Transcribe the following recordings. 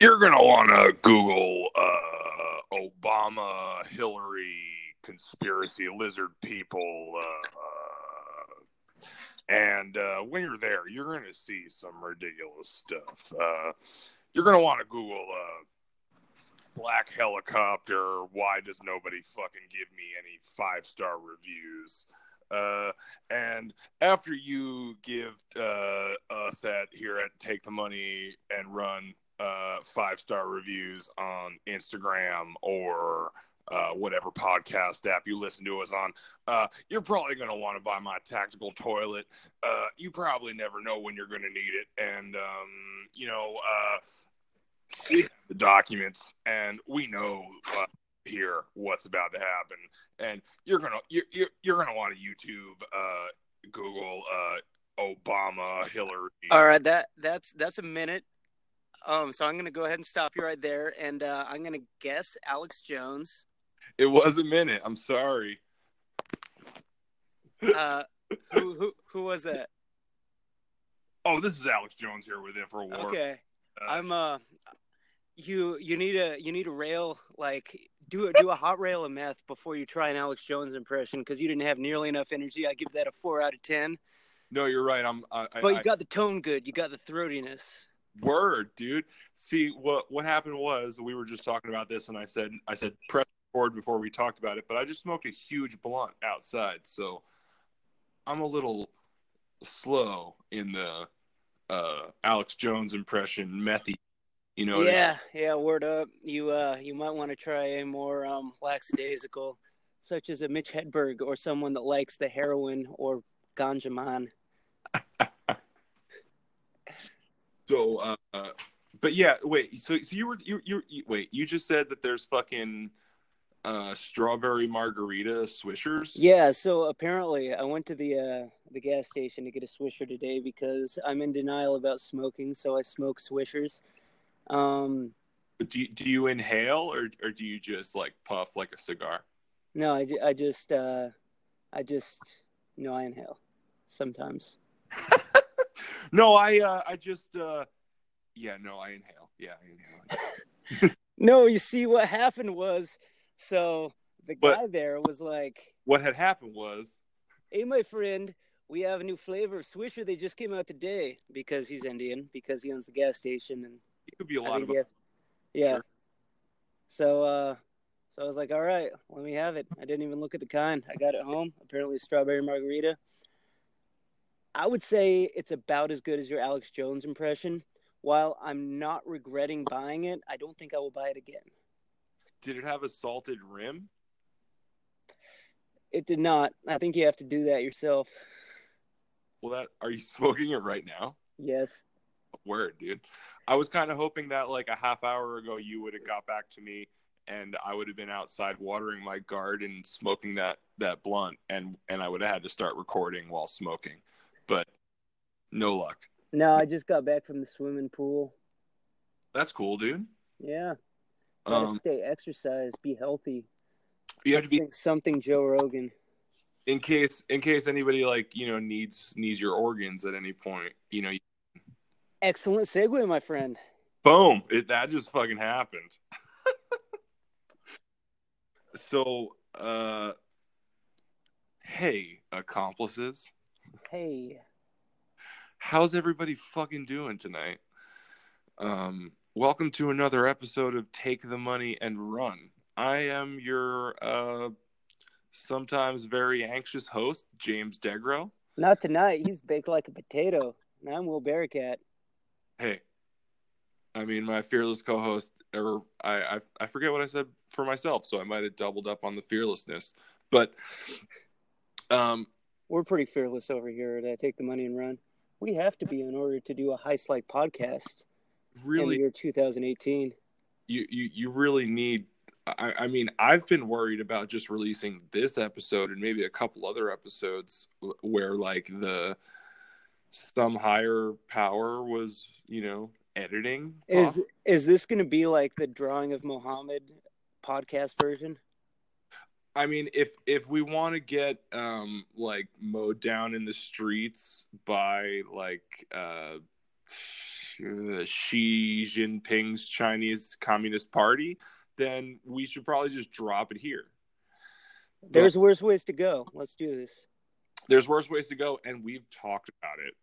you're gonna want to Google uh, Obama, Hillary, conspiracy, lizard people, uh, and uh, when you're there, you're gonna see some ridiculous stuff. Uh, you're gonna want to Google uh, black helicopter. Why does nobody fucking give me any five star reviews? Uh, and after you give uh, us at here at Take the Money and Run uh, five star reviews on Instagram or uh, whatever podcast app you listen to us on, uh, you're probably going to want to buy my tactical toilet. Uh, you probably never know when you're going to need it. And, um, you know, uh, the documents and we know uh, here what's about to happen. And you're going to, you're, you're, you're going to want to YouTube, uh, Google, Obama, Hillary. All right, that that's that's a minute. Um, so I'm gonna go ahead and stop you right there, and uh, I'm gonna guess Alex Jones. It was a minute. I'm sorry. Uh, who who who was that? Oh, this is Alex Jones here with InfoWar. Okay, Uh, I'm uh, you you need a you need a rail like do a do a hot rail of meth before you try an Alex Jones impression because you didn't have nearly enough energy. I give that a four out of ten. No, you're right. I'm. I, I, But you I- got the tone good. You got the throatiness. Word, dude. See what what happened was we were just talking about this, and I said I said press record before we talked about it, but I just smoked a huge blunt outside, so I'm a little slow in the uh, Alex Jones impression, methy. You know? what I mean? yeah, yeah. Word up. You uh, you might want to try a more um lackadaisical, such as a Mitch Hedberg or someone that likes the heroin or ganja man. So, uh, uh, but yeah, wait. So, so you were you, you you wait. You just said that there's fucking uh, strawberry margarita swishers. Yeah, so apparently I went to the uh, the gas station to get a Swisher today because I'm in denial about smoking, so I smoke Swishers. Um, Do you, do you inhale or or do you just like puff like a cigar? no, I, I just uh, I just you know I inhale sometimes. No, I uh, I just uh, yeah, no, I inhale. Yeah, I inhale. No, you see what happened was so the But- guy there was like, what had happened was "Hey, my friend." We have a new flavor of Swisher. They just came out today because he's Indian, because he owns the gas station, and it could be a lot of has- yeah. Sure. So uh so I was like, all right, let me have it. I didn't even look at the kind. I got it home. Apparently strawberry margarita. I would say it's about as good as your Alex Jones impression. While I'm not regretting buying it, I don't think I will buy it again. Did it have a salted rim? It did not. I think you have to do that yourself. Well, that are you smoking it right now? Yes. Word, dude. I was kind of hoping that like a half hour ago you would have got back to me and I would have been outside watering my garden smoking that that blunt and and I would have had to start recording while smoking. But no luck. No, I just got back from the swimming pool. That's cool, dude. Yeah. Um stay exercise, be healthy. you have to be Something, something Joe Rogan. in case in case anybody like, you know, needs needs your organs at any point, you know, Excellent segue, my friend. boom, it that just fucking happened. so, uh hey, accomplices. Hey. how's everybody fucking doing tonight? Um, welcome to another episode of Take the Money and Run. I am your uh, sometimes very anxious host, James Degro. Not tonight. He's baked like a potato. And I'm Will Bearcat. Hey, I mean, my fearless co-host, or I, I, I forget what I said for myself, so I might have doubled up on the fearlessness. But, um, We're pretty fearless over here uh, Take the Money and Run. We have to be in order to do a high slide podcast in the really, year 2018. you, you, you really need I, I mean, I've been worried about just releasing this episode and maybe a couple other episodes where like the some higher power was, you know, editing. Is is this going to be like the drawing of Muhammad podcast version? I mean, if if we want to get um like mowed down in the streets by like uh Xi Jinping's Chinese Communist Party, then we should probably just drop it here. There's worse ways to go. Let's do this. There's worse ways to go, and we've talked about it.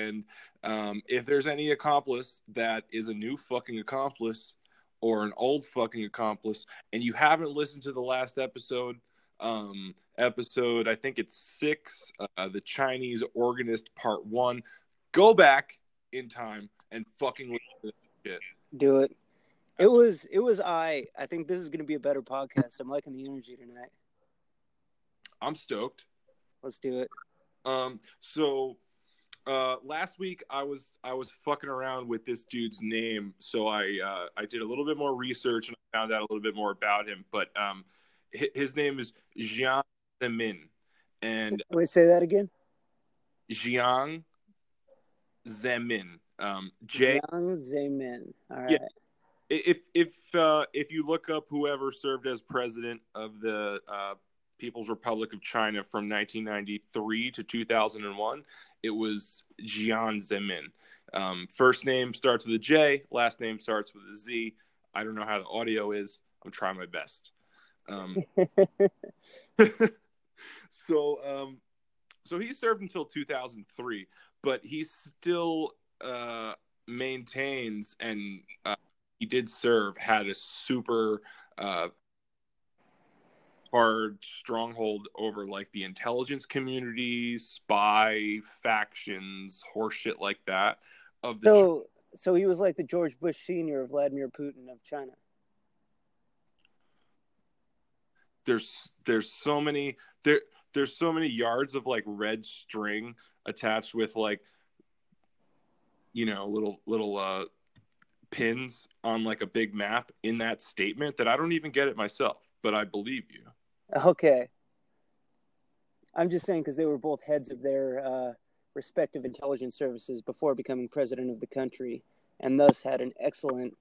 And um, if there's any accomplice that is a new fucking accomplice or an old fucking accomplice, and you haven't listened to the last episode, um, episode I think it's six, uh, the Chinese organist part one, go back in time and fucking listen to shit. Do it. It was it was I. I think this is going to be a better podcast. I'm liking the energy tonight. I'm stoked. Let's do it. Um, so uh, last week I was I was fucking around with this dude's name, so I uh, I did a little bit more research and I found out a little bit more about him. But um, hi- his name is Jiang Zemin, and Wait, say that again. Jiang Zemin, um, J. Young Zemin. All right. Yeah. If if uh, if you look up whoever served as president of the uh, People's Republic of China from 1993 to 2001, it was Jiang Zemin. Um, first name starts with a J, last name starts with a Z. I don't know how the audio is. I'm trying my best. Um, so um, so he served until 2003, but he still uh, maintains and uh, he did serve had a super uh, hard stronghold over like the intelligence community, spy factions, horseshit like that. Of the so so he was like the George Bush senior of Vladimir Putin of China. there's there's so many there there's so many yards of like red string attached with like you know little little uh pins on like a big map in that statement that I don't even get it myself, but I believe you. Okay. I'm just saying because they were both heads of their uh, respective intelligence services before becoming president of the country, and thus had an excellent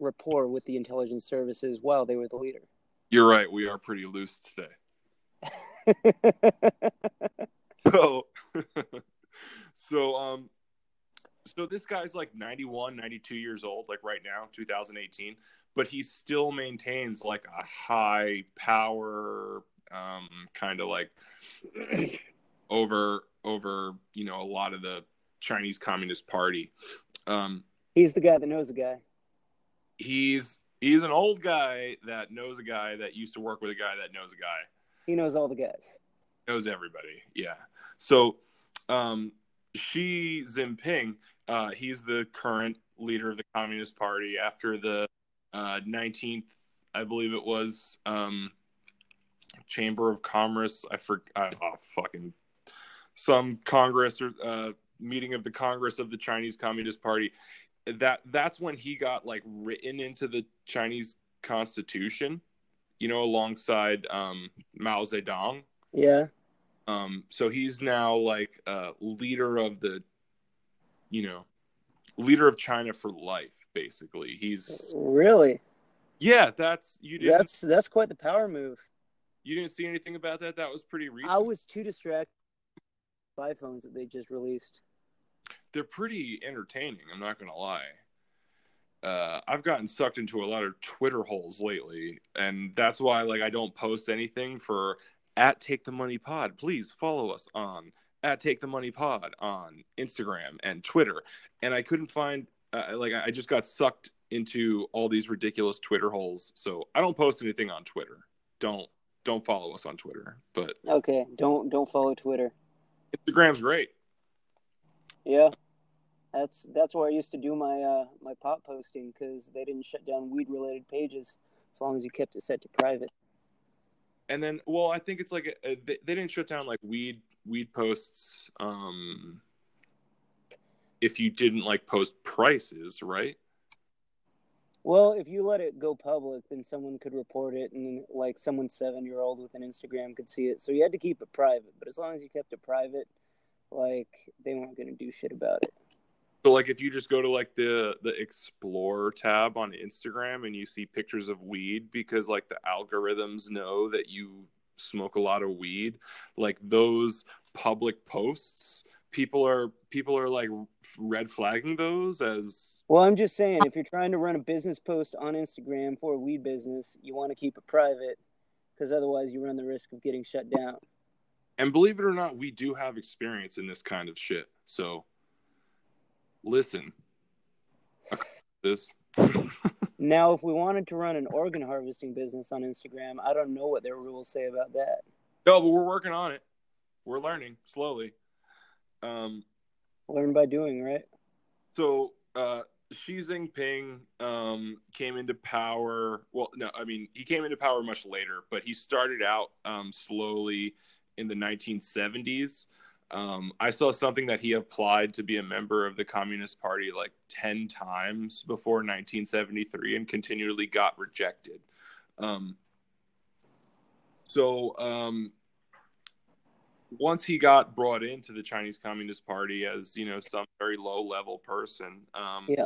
rapport with the intelligence services while they were the leader. You're right, we are pretty loose today. So so um so this guy's like 91 92 years old like right now 2018 but he still maintains like a high power um kind of like over over you know a lot of the chinese communist party um He's the guy that knows a guy. he's he's an old guy that knows a guy that used to work with a guy that knows a guy He knows all the guys. knows everybody. Yeah. So, um, Xi Jinping, uh, he's the current leader of the Communist Party after the uh, 19th, I believe it was, um, Chamber of Commerce. I forgot. Oh, fucking some Congress or uh, meeting of the Congress of the Chinese Communist Party. That that's when he got like written into the Chinese Constitution. You know, alongside um, Mao Zedong. Yeah. Um, so he's now like uh, leader of the, you know, leader of China for life. Basically, he's Really? yeah. That's you didn't That's that's quite the power move. you didn't see anything about that. That was pretty recent. I was too distracted by phones that they just released. They're pretty entertaining. I'm not gonna lie. Uh, I've gotten sucked into a lot of Twitter holes lately, and that's why like I don't post anything for at Take the Money Pod. Please follow us on at Take the Money Pod on Instagram and Twitter. And I couldn't find uh, like I just got sucked into all these ridiculous Twitter holes, so I don't post anything on Twitter. Don't don't follow us on Twitter, but Okay, don't don't follow Twitter. Instagram's great. Yeah, that's that's where I used to do my uh, my pop posting because they didn't shut down weed related pages as long as you kept it set to private. and then well i think it's like a, a, they, they didn't shut down like weed weed posts um if you didn't like post prices right Well, if you let it go public, then someone could report it, and like someone seven year old with an Instagram could see it. So you had to keep it private. But as long as you kept it private, like they weren't going to do shit about it. so like if you just go to like the the explore tab on instagram and you see pictures of weed because like the algorithms know that you smoke a lot of weed like those public posts people are people are like red flagging those as Well, I'm just saying, if you're trying to run a business post on Instagram for a weed business, you want to keep it private because otherwise you run the risk of getting shut down. and believe it or not, we do have experience in this kind of shit. So listen. This Now, if we wanted to run an organ harvesting business on Instagram, I don't know what their rules say about that. No, but we're working on it. We're learning slowly. Um Learn by doing, right? so uh Xi Jinping um, came into power. Well, no, I mean he came into power much later, but he started out um, slowly in the 1970s. Um, I saw something that he applied to be a member of the Communist Party like 10 times before 1973 and continually got rejected. Um, so um, once he got brought into the Chinese Communist Party as you know some very low level person, um, Yeah.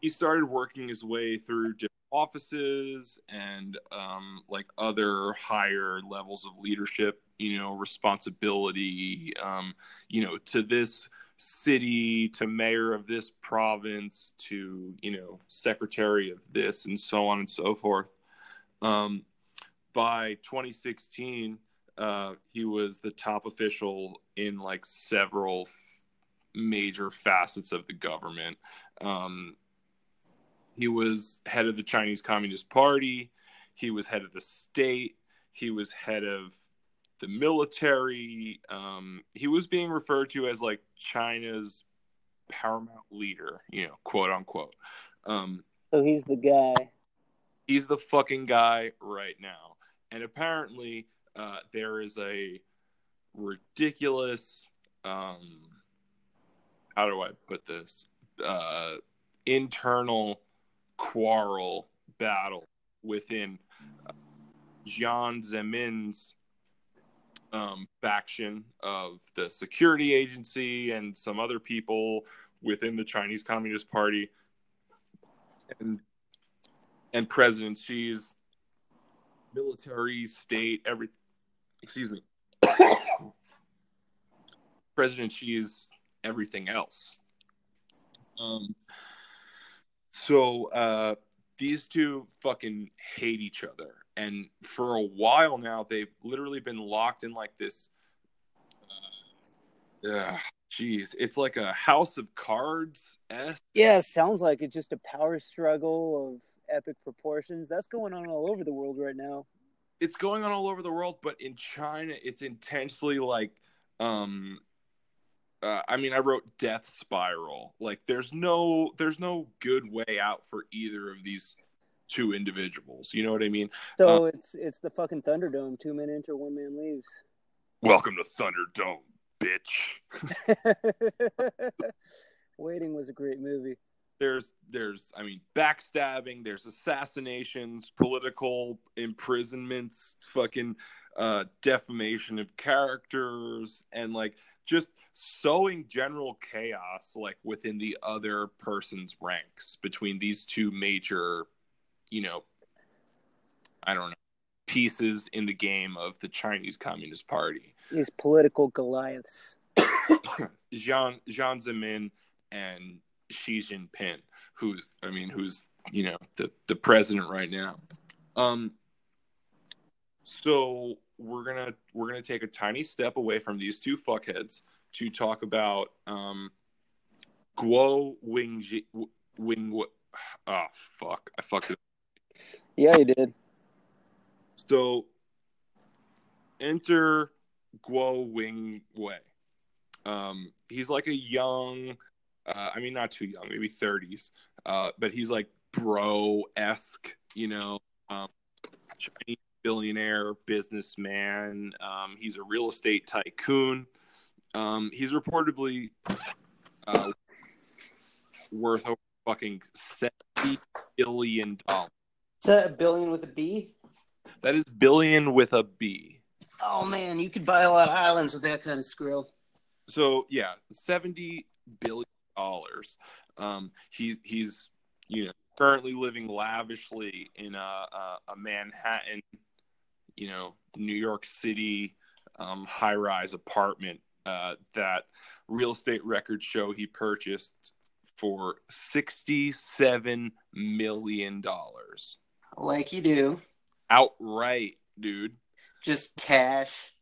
he started working his way through different offices and um, like other higher levels of leadership, you know, responsibility, um, you know, to this city, to mayor of this province, to you know, secretary of this, and so on and so forth. Um, by 2016 uh, he was the top official in like several f- major facets of the government. Um, he was head of the Chinese Communist Party. He was head of the state. He was head of the military. Um, he was being referred to as like China's paramount leader, you know, quote unquote. Um, So he's the guy. he's the fucking guy right now. And apparently, uh, there is a ridiculous, um, how do I put this? Uh, internal quarrel battle within uh, Jiang Zemin's um, faction of the security agency and some other people within the Chinese Communist Party. And and President Xi's military, state, every excuse me. President Xi's everything else. Um so uh these two fucking hate each other and for a while now they've literally been locked in like this uh, jeez it's like a house of cards s Yeah, sounds like it's just a power struggle of epic proportions. That's going on all over the world right now. it's going on all over the world, but in China, it's intensely like, um, uh, I mean, I wrote death spiral. Like, there's no, there's no good way out for either of these two individuals. You know what I mean? So it's it's the fucking Thunderdome. Two men enter, one man leaves. Welcome to Thunderdome, bitch. Waiting was a great movie. There's, there's, I mean, backstabbing. There's assassinations, political imprisonments, fucking uh, defamation of characters, and like just sowing general chaos like within the other person's ranks between these two major you know i don't know pieces in the game of the chinese communist party These political Goliaths. jean jean zemin and xi jinping who's i mean who's you know the the president right now um so we're gonna we're gonna take a tiny step away from these two fuckheads to talk about um guo wing wing oh fuck i fucked it Yeah, he did. so enter guo wing wei. Um he's like a young uh, i mean not too young maybe 30s uh but he's like bro-esque you know um chinese billionaire businessman. Um he's a real estate tycoon. Um he's reportedly uh worth over fucking 70 billion that a billion with a B? that is billion with a b Oh man, you could buy a lot of islands with that kind of skrill. so yeah 70 billion dollars um he's he's you know currently living lavishly in a a, a manhattan you know new york city um high rise apartment uh, that real estate records show he purchased for sixty-seven million dollars Like you do. outright, dude. Just cash.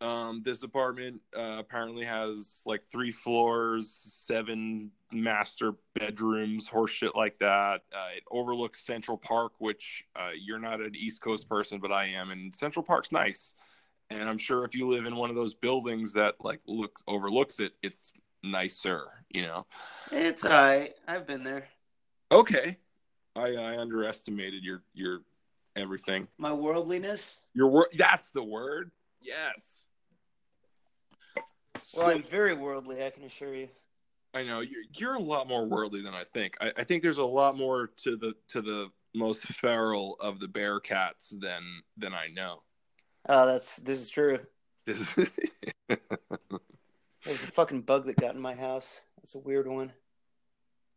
Um, this apartment uh, apparently has like three floors, seven master bedrooms, horseshit like that. Uh, it overlooks Central Park, which uh, you're not an East Coast person, but I am, and Central Park's nice. And I'm sure if you live in one of those buildings that like looks overlooks it, it's nicer, you know. It's alright. I've been there. Okay, I, I underestimated your your everything. My worldliness. Your word. That's the word. Yes. Well, So- I'm very worldly, I can assure you. I know you're, you're a lot more worldly than I think. I, I think there's a lot more to the to the most feral of the bear cats than than I know. Oh, that's this is true. This- There's a fucking bug that got in my house. That's a weird one.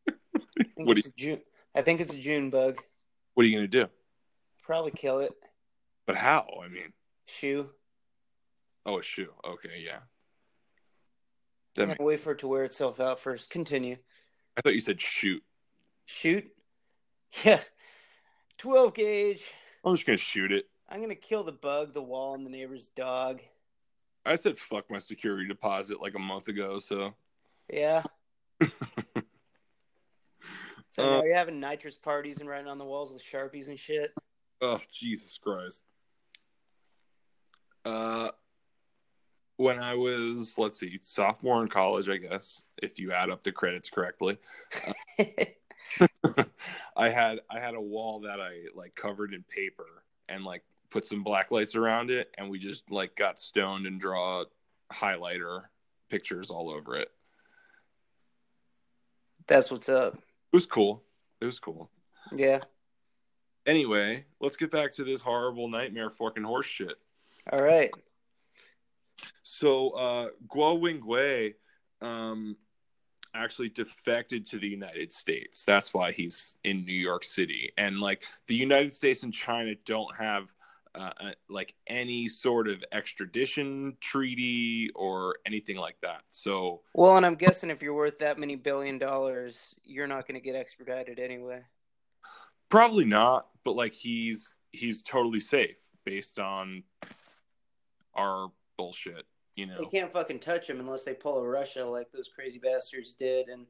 I think What it's a June. I think it's a June bug. what are you gonna do? Probably kill it. But how? I mean, Shoe. oh, a shoe. Okay, yeah. That gonna wait for it to wear itself out first. Continue. I thought you said shoot. Shoot. Yeah. 12 gauge. I'm just gonna shoot it. I'm gonna kill the bug, the wall, and the neighbor's dog. I said fuck my security deposit like a month ago. So Yeah. So Uh, now you're having nitrous parties and writing on the walls with sharpies and shit. Oh, Jesus Christ. Uh, when I was, let's see, sophomore in college, I guess, if you add up the credits correctly, I had I had a wall that I like covered in paper and like put some black lights around it, and we just like got stoned and draw highlighter pictures all over it. That's what's up. It was cool. It was cool. Yeah. Anyway, let's get back to this horrible nightmare fucking horse shit. All right. So uh Guo Wingwei um actually defected to the United States. That's why he's in New York City. And like the United States and China don't have uh, uh, like any sort of extradition treaty or anything like that. So Well, and I'm guessing if you're worth that many billion dollars, you're not going to get extradited anyway. probably not, but like he's he's totally safe based on our bullshit, you know. They can't fucking touch him unless they pull a Russia like those crazy bastards did and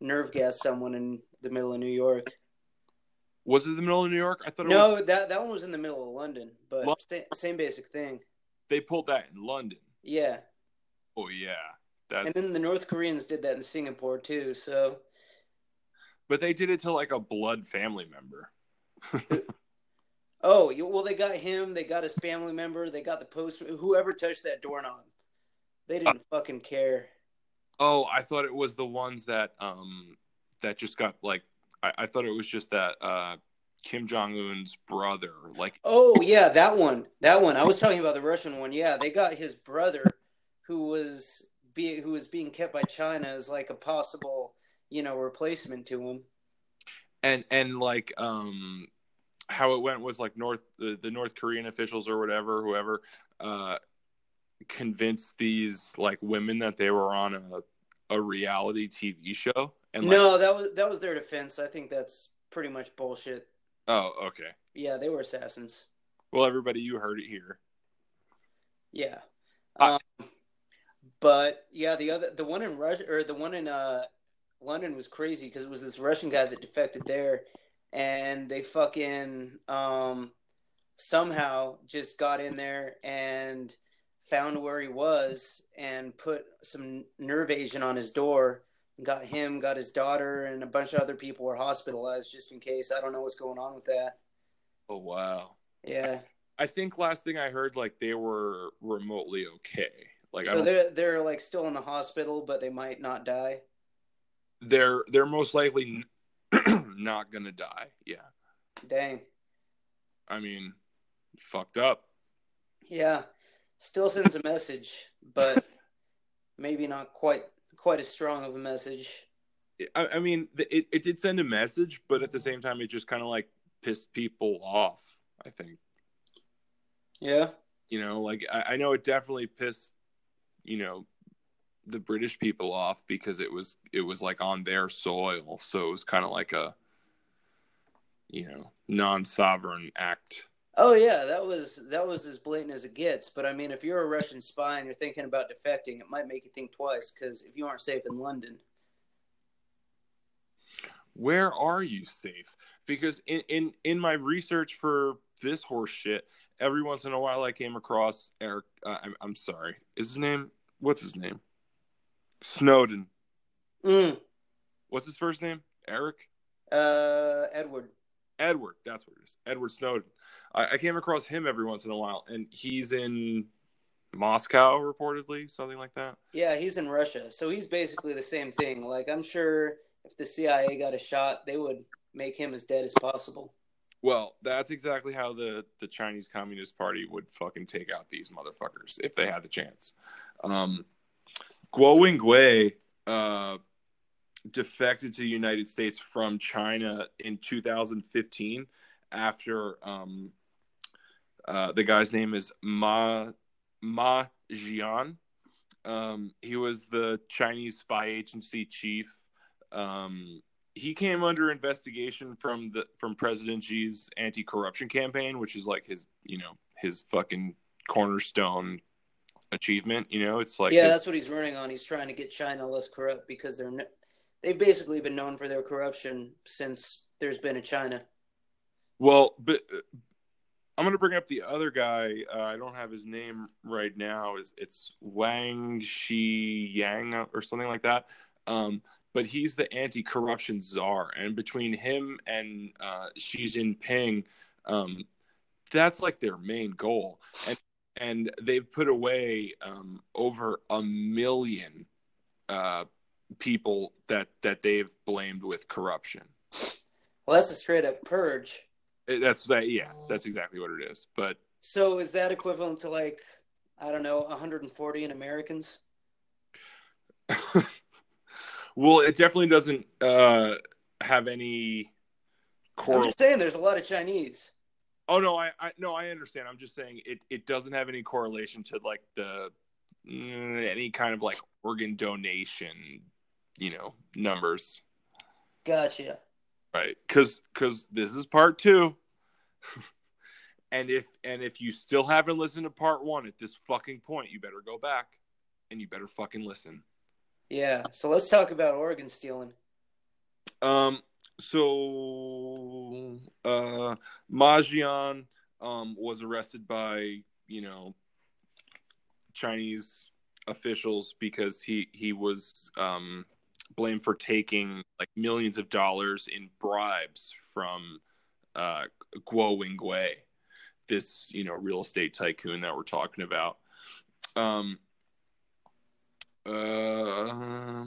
nerve gas someone in the middle of New York. Was it the middle of New York? I thought it was, No, that that one was in the middle of London, but Lon- same, same basic thing. they pulled that in London. Yeah, Oh yeah. That's and then the North Koreans did that in Singapore too. So But they did it to like a blood family member. Oh, well, they got him. They got his family member. They got the post. Whoever touched that doorknob, they didn't fucking care. Oh, I thought it was the ones that um that just got like I, I thought it was just that uh Kim Jong Un's brother. Like Oh yeah, that one. That one. I was talking about the Russian one. Yeah, they got his brother, who was be who was being kept by China as like a possible, you know, replacement to him. and and like um how it went was like North the, the North Korean officials or whatever, whoever uh convinced these like women that they were on a a reality TV show. And like, no, that was that was their defense. I think that's pretty much bullshit. oh, okay. Yeah, they were assassins. Well, everybody, you heard it here. Yeah. Ah. Um, but yeah, the other the one in Russia or the one in uh London was crazy because it was this Russian guy that defected there and they fucking um somehow just got in there and found where he was and put some nerve agent on his door got him got his daughter and a bunch of other people were hospitalized just in case i don't know what's going on with that Oh wow. yeah I think last thing I heard, like they were remotely okay. Like so they're they're like still in the hospital but they might not die they're they're most likely not gonna die. Yeah, dang I mean, fucked up. Yeah, still sends a message, but maybe not quite quite as strong of a message. I, I mean, it it did send a message, but at the same time, it just kind of like pissed people off. I think Yeah, you know, like I, I know it definitely pissed you know the British people off because it was it was like on their soil, so it was kind of like a you know non-sovereign act. Oh yeah, that was that was as blatant as it gets. But I mean, if you're a Russian spy and you're thinking about defecting, it might make you think twice because if you aren't safe in London, where are you safe? Because in in in my research for this horse shit, every once in a while I came across Eric. Uh, I'm, I'm sorry, is his name? What's his name? Snowden. mm, What's his first name? Eric. uh, Edward. Edward. That's what it is. Edward Snowden. I, I came across him every once in a while, and he's in Moscow, reportedly, something like that. Yeah, he's in Russia, so he's basically the same thing. Like I'm sure if the CIA got a shot, they would make him as dead as possible. Well, that's exactly how the the Chinese Communist Party would fucking take out these motherfuckers if they had the chance. Um, Guo Wengui uh, defected to the United States from China in 2015 after um, uh, the guy's name is Ma Ma Jian. Um, he was the Chinese spy agency chief. Um, he came under investigation from the from President Xi's anti-corruption campaign, which is like his you know his fucking cornerstone achievement. You know, it's like yeah, his- that's what he's running on. He's trying to get China less corrupt because they're n- they've basically been known for their corruption since there's been a China. Well, but I'm going to bring up the other guy. Uh, I don't have his name right now. Is it's Wang Shi Yang or something like that. Um, but he's the anti-corruption czar, and between him and uh, Xi Jinping, um, that's like their main goal. And and they've put away um, over a million uh, people that that they've blamed with corruption. Well, that's a straight up purge. It- That's that. Yeah, that's exactly what it is. But So is that equivalent to like I don't know 140 in Americans? well, it definitely doesn't uh, have any I'm just saying, there's a lot of Chinese. Oh no, I, I no, I understand. I'm just saying it. It doesn't have any correlation to like the mm, any kind of like organ donation, you know, numbers, Gotcha. Right? Because because this is part two. And if and if you still haven't listened to part one at this fucking point, you better go back and you better fucking listen. Yeah. So let's talk about organ stealing. Um. So, uh, Majian um was arrested by you know Chinese officials because he he was um blamed for taking like millions of dollars in bribes from uh Guo Wengui, this you know real estate tycoon that we're talking about. Um. Uh,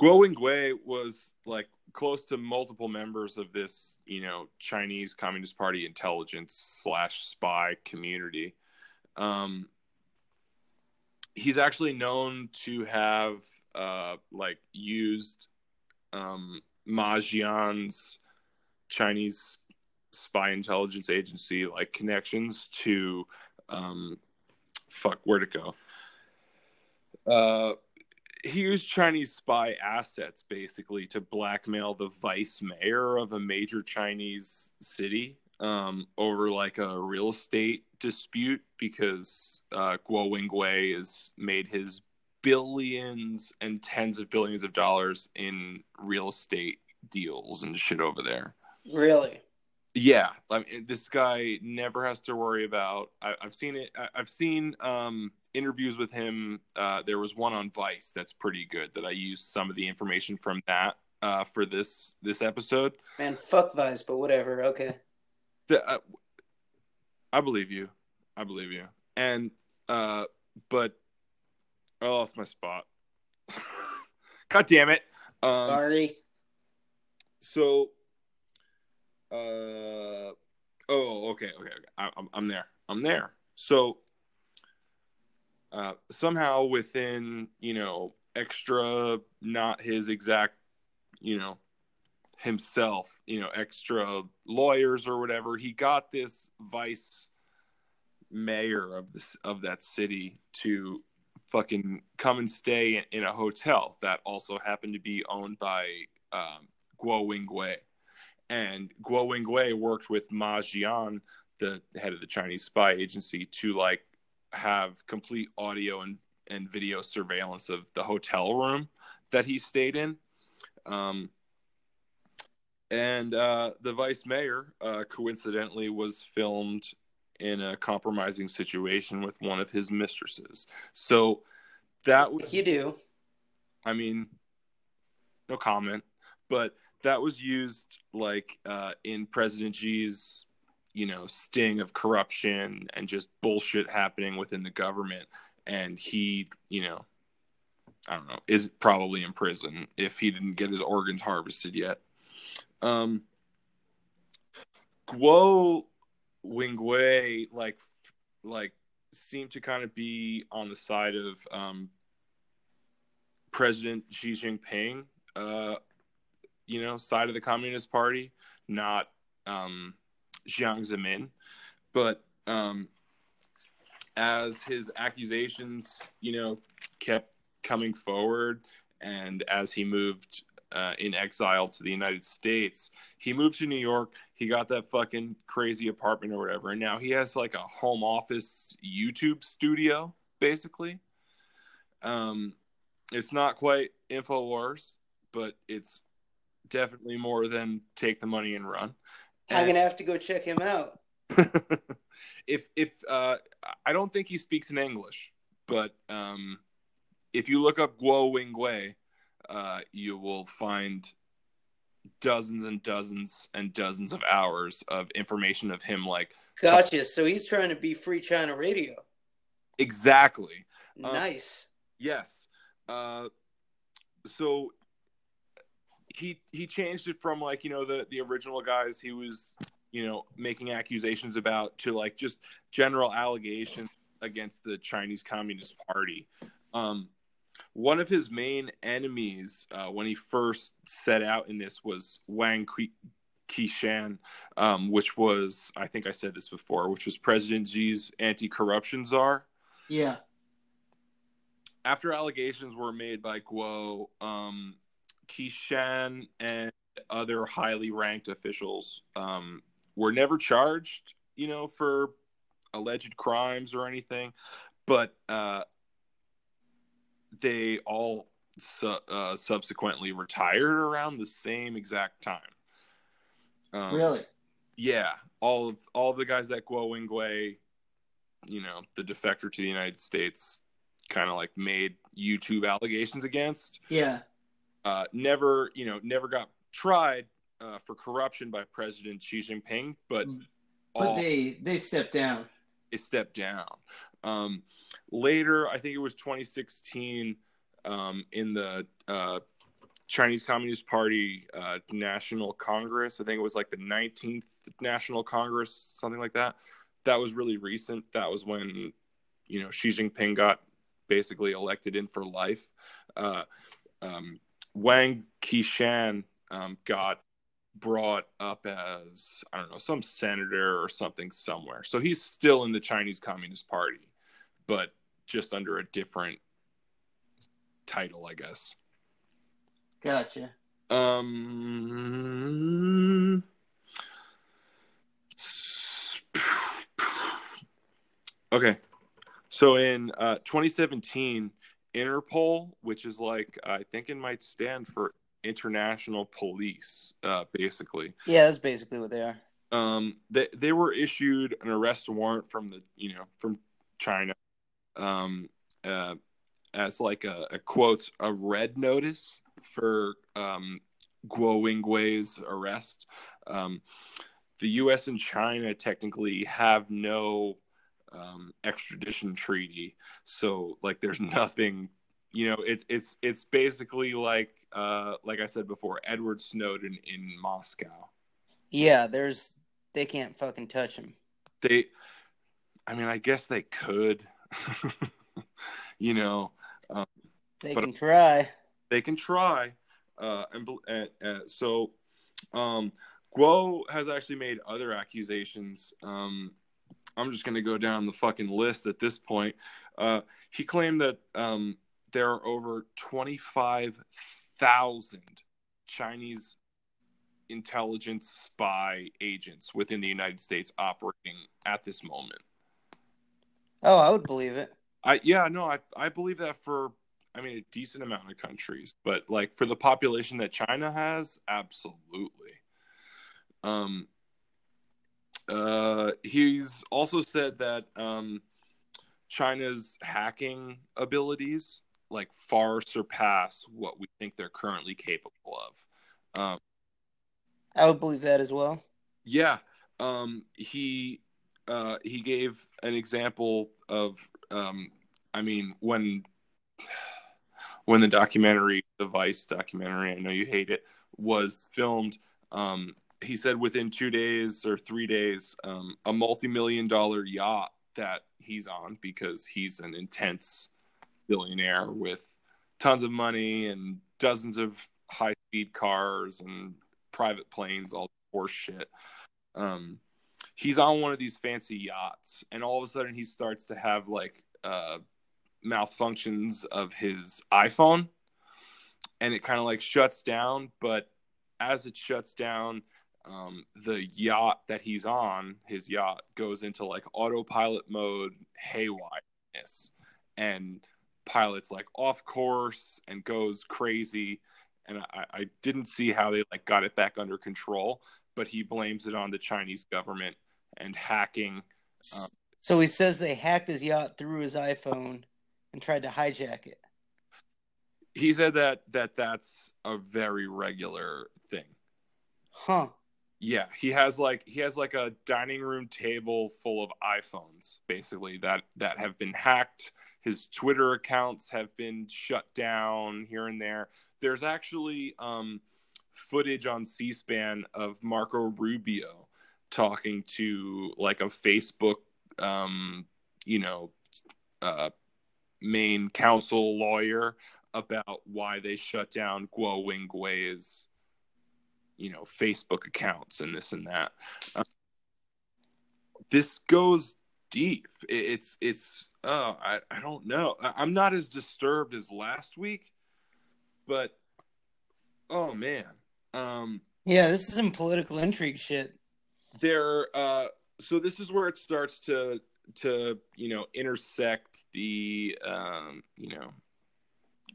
Guo Wengui was like close to multiple members of this, you know, Chinese Communist Party intelligence slash spy community. Um, he's actually known to have uh, like used um, Ma Jian's Chinese spy intelligence agency like connections to um, fuck where'd it go? Uh, he used Chinese spy assets basically to blackmail the vice mayor of a major Chinese city um, over like a real estate dispute because uh, Guo Wengui has made his billions and tens of billions of dollars in real estate deals and shit over there. Really? Yeah, I mean, this guy never has to worry about. I, I've seen it. I, I've seen um, interviews with him. Uh, there was one on Vice that's pretty good. That I used some of the information from that uh, for this this episode. Man, fuck Vice, but whatever. Okay. The, uh, I believe you. I believe you. And uh, but I lost my spot. God damn it. Um, Sorry. so uh oh okay okay, okay. I, I'm, I'm there i'm there so uh somehow within you know extra not his exact you know himself you know extra lawyers or whatever he got this vice mayor of this of that city to fucking come and stay in, a hotel that also happened to be owned by um, Guo Wingwei. And Guo Wingwei worked with Ma Jian, the head of the Chinese spy agency, to like have complete audio and, and video surveillance of the hotel room that he stayed in. Um, and uh, the vice mayor, uh, coincidentally, was filmed in a compromising situation with one of his mistresses. So that was you do. I mean, no comment, but that was used like uh, in President Xi's, you know, sting of corruption and just bullshit happening within the government, and he, you know, I don't know, is probably in prison if he didn't get his organs harvested yet. Um, Guo Wingwei like like seemed to kind of be on the side of um, President Xi Jinping, uh, you know, side of the Communist Party, not um, Jiang Zemin. But um, as his accusations, you know, kept coming forward, and as he moved uh, in exile to the United States. He moved to New York. He got that fucking crazy apartment or whatever, and now he has like a home office YouTube studio, basically. Um, it's not quite Infowars, but it's definitely more than take the money and run. I'm gonna have to go check him out. if if uh, I don't think he speaks in English, but um, if you look up Guo Wingwei, uh, you will find dozens and dozens and dozens of hours of information of him like gotcha. So he's trying to be free china radio. Exactly. Nice. um, yes. Uh, so he he changed it from like you know the the original guys he was you know making accusations about to like just general allegations against the chinese communist party. Um one of his main enemies uh, when he first set out in this was Wang Qishan, um, which was, I think I said this before, which was President Xi's anti corruption czar. Yeah. After allegations were made by Guo, um, Qishan and other highly ranked officials um, were never charged, you know, for alleged crimes or anything. But uh, they all su- uh, subsequently retired around the same exact time. Um, really? Yeah, all of all of the guys that Guo Wingwei, you know, the defector to the United States, kind of like made YouTube allegations against. Yeah. Uh, never, you know, never got tried uh, for corruption by President Xi Jinping, but but all, they they stepped down. They stepped down. Um, later, I think it was 2016, um, in the uh, Chinese Communist Party uh, National Congress. I think it was like the 19th National Congress, something like that. That was really recent. That was when, you know, Xi Jinping got basically elected in for life. Uh, um, Wang Qishan um, got brought up as I don't know some senator or something somewhere. So he's still in the Chinese Communist Party but just under a different title, I guess. Gotcha. Um. Okay, so in uh, 2017, Interpol, which is like I think it might stand for International Police, uh, basically. Yeah, that's basically what they are. Um, they they were issued an arrest warrant from the you know from China um, uh, as like a, a, quote a red notice for um, Guo Wingwei's arrest. Um, the U.S. and China technically have no um, extradition treaty, so like there's nothing. You know, it's it's it's basically like uh, like I said before, Edward Snowden in Moscow. Yeah, there's they can't fucking touch him. They, I mean, I guess they could. you know, um, they can try. They can try, uh, and, and, and so um, Guo has actually made other accusations. Um, I'm just going to go down the fucking list at this point. Uh, he claimed that um, there are over 25,000 Chinese intelligence spy agents within the United States operating at this moment. Oh, I would believe it. I yeah, no, I I believe that for I mean a decent amount of countries, but like for the population that China has, absolutely. Um uh he's also said that um China's hacking abilities like far surpass what we think they're currently capable of. Um I would believe that as well. Yeah. Um he uh he gave an example of um I mean when when the documentary the Vice documentary, I know you hate it, was filmed, um he said within 2 days or 3 days um a multi-million dollar yacht that he's on because he's an intense billionaire with tons of money and dozens of high speed cars and private planes, all horse shit. Um, he's on one of these fancy yachts, and all of a sudden he starts to have like uh, malfunctions of his iPhone, and it kind of like shuts down. But as it shuts down, um, the yacht that he's on, his yacht, goes into like autopilot mode, haywireness, and pilots like off course and goes crazy. And I, I didn't see how they like got it back under control, but he blames it on the Chinese government and hacking. Um, So he says they hacked his yacht through his iPhone and tried to hijack it. he said that that that's a very regular thing. Huh. Yeah, he has like he has like a dining room table full of iPhones basically that that have been hacked. His Twitter accounts have been shut down here and there. There's actually um, footage on C-SPAN of Marco Rubio talking to like a Facebook, um, you know, uh, main counsel lawyer about why they shut down Guo Wingwei's, you know, Facebook accounts and this and that. Um, this goes deep. It, it's it's oh I I don't know. I'm not as disturbed as last week, but oh man, um, Yeah, this is some political intrigue shit. There uh so this is where it starts to to you know intersect the um you know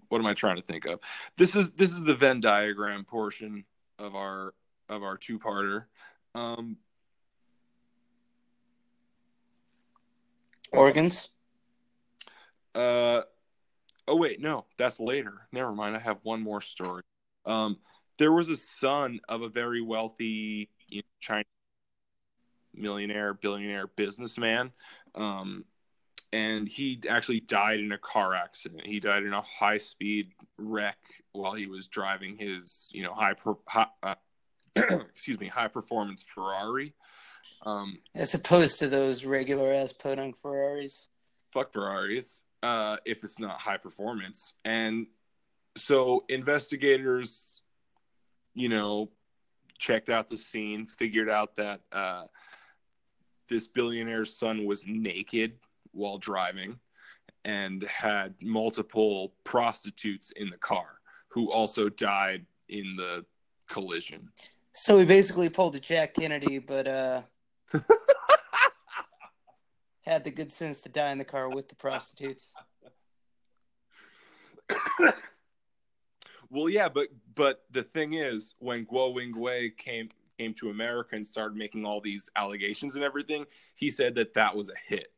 what am i trying to think of? This is this is the venn diagram portion of our of our two parter um Organs. uh oh wait no that's later. Never mind i have one more story. Um there was a son of a very wealthy you know, chinese millionaire billionaire businessman um and he actually died in a car accident he died in a high speed wreck while he was driving his you know high, per, high uh, excuse me high performance ferrari um As opposed to those regular ass podunk Ferraris. fuck Ferraris uh, if it's not high performance. And so investigators, you know, checked out the scene, figured out that uh, this billionaire's son was naked while driving and had multiple prostitutes in the car who also died in the collision. So he basically pulled a Jack Kennedy, but uh had the good sense to die in the car with the prostitutes. Well, yeah, but but the thing is, when Guo Wingwei came came to America and started making all these allegations and everything, he said that that was a hit.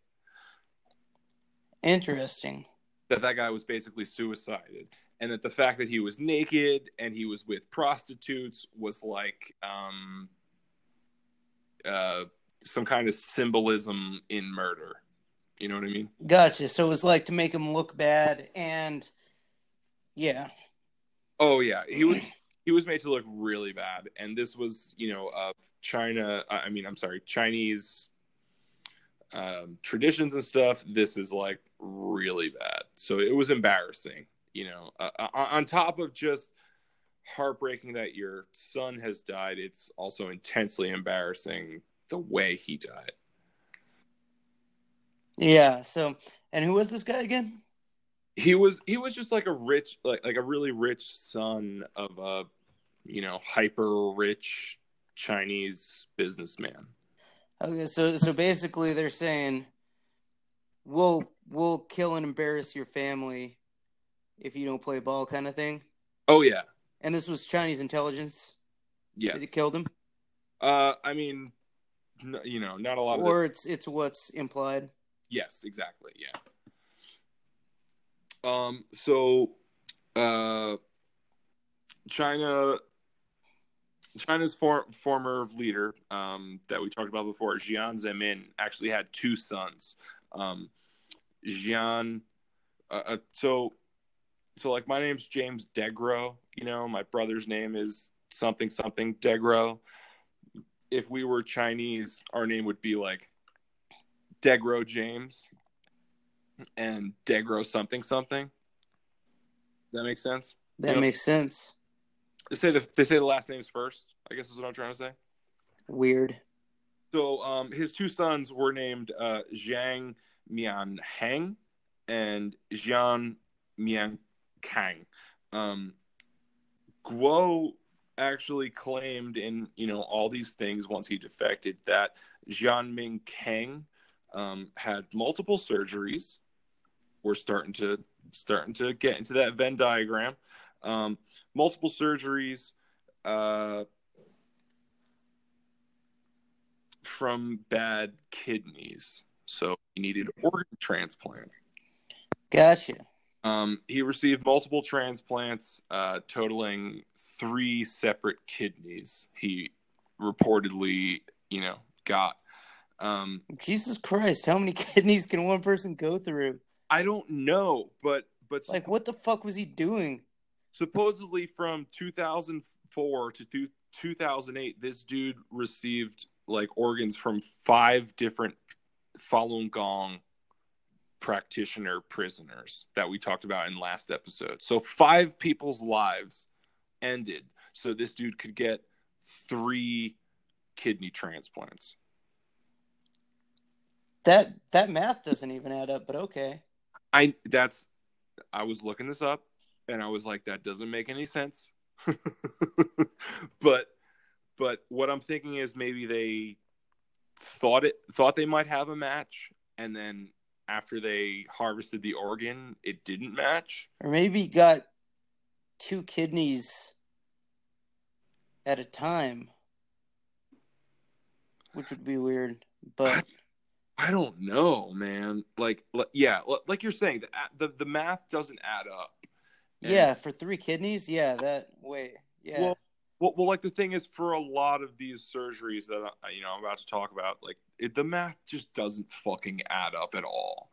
Interesting. That that guy was basically suicided, and that the fact that he was naked and he was with prostitutes was like um, uh, some kind of symbolism in murder. You know what I mean? Gotcha. So it was like to make him look bad and yeah. Oh yeah, he was he was made to look really bad, and this was you know of China. I mean, I'm sorry, Chinese um, traditions and stuff. This is like really bad. So it was embarrassing. You know, uh, uh, on top of just heartbreaking that your son has died, it's also intensely embarrassing the way he died. Yeah. So And who was this guy again? He was he was just like a rich like like a really rich son of a you know hyper rich Chinese businessman. Okay, so so basically they're saying we'll we'll kill and embarrass your family if you don't play ball kind of thing. Oh yeah, And this was Chinese intelligence yes. that killed him, Uh, I mean, n- you know, not a lot of. or it's it's what's implied. Yes, exactly. Yeah. Um. So, uh, China, China's for, former leader, um, that we talked about before, Jiang Zemin, actually had two sons. Um, Jian. Uh, uh, so, so like my name's James Degro. You know, my brother's name is something something Degro. If we were Chinese, our name would be like Degro James and Degro something something. Does that make sense? That makes sense. They say the they say the last names first. I guess is what I'm trying to say. Weird. So um, his two sons were named uh, Zhang Mian Heng and Jiang Mian Kang. Um, Guo actually claimed in you know all these things once he defected that Jian Ming Kang um, had multiple surgeries. We're starting to starting to get into that Venn diagram. Um, multiple surgeries. Uh, from bad kidneys. So he needed organ transplant. Gotcha. Um, he received multiple transplants, uh, totaling three separate kidneys. He reportedly, you know, got. Um, Jesus Christ, how many kidneys can one person go through? I don't know, but but Like, what the fuck was he doing? supposedly from 2004 to two- 2008 this dude received like organs from five different falun gong practitioner prisoners that we talked about in last episode so five people's lives ended so this dude could get three kidney transplants That that math doesn't even add up, but okay. I that's i was looking this up and i was like that doesn't make any sense but but what i'm thinking is maybe they thought it thought they might have a match and then after they harvested the organ it didn't match Or maybe got two kidneys at a time, which would be weird. But i don't know man like li- yeah like you're saying the the, the math doesn't add up And- yeah, for three kidneys, yeah, that wait, yeah, Well, well, well, like the thing is, for a lot of these surgeries that I, you know I'm about to talk about, like it, the math just doesn't fucking add up at all.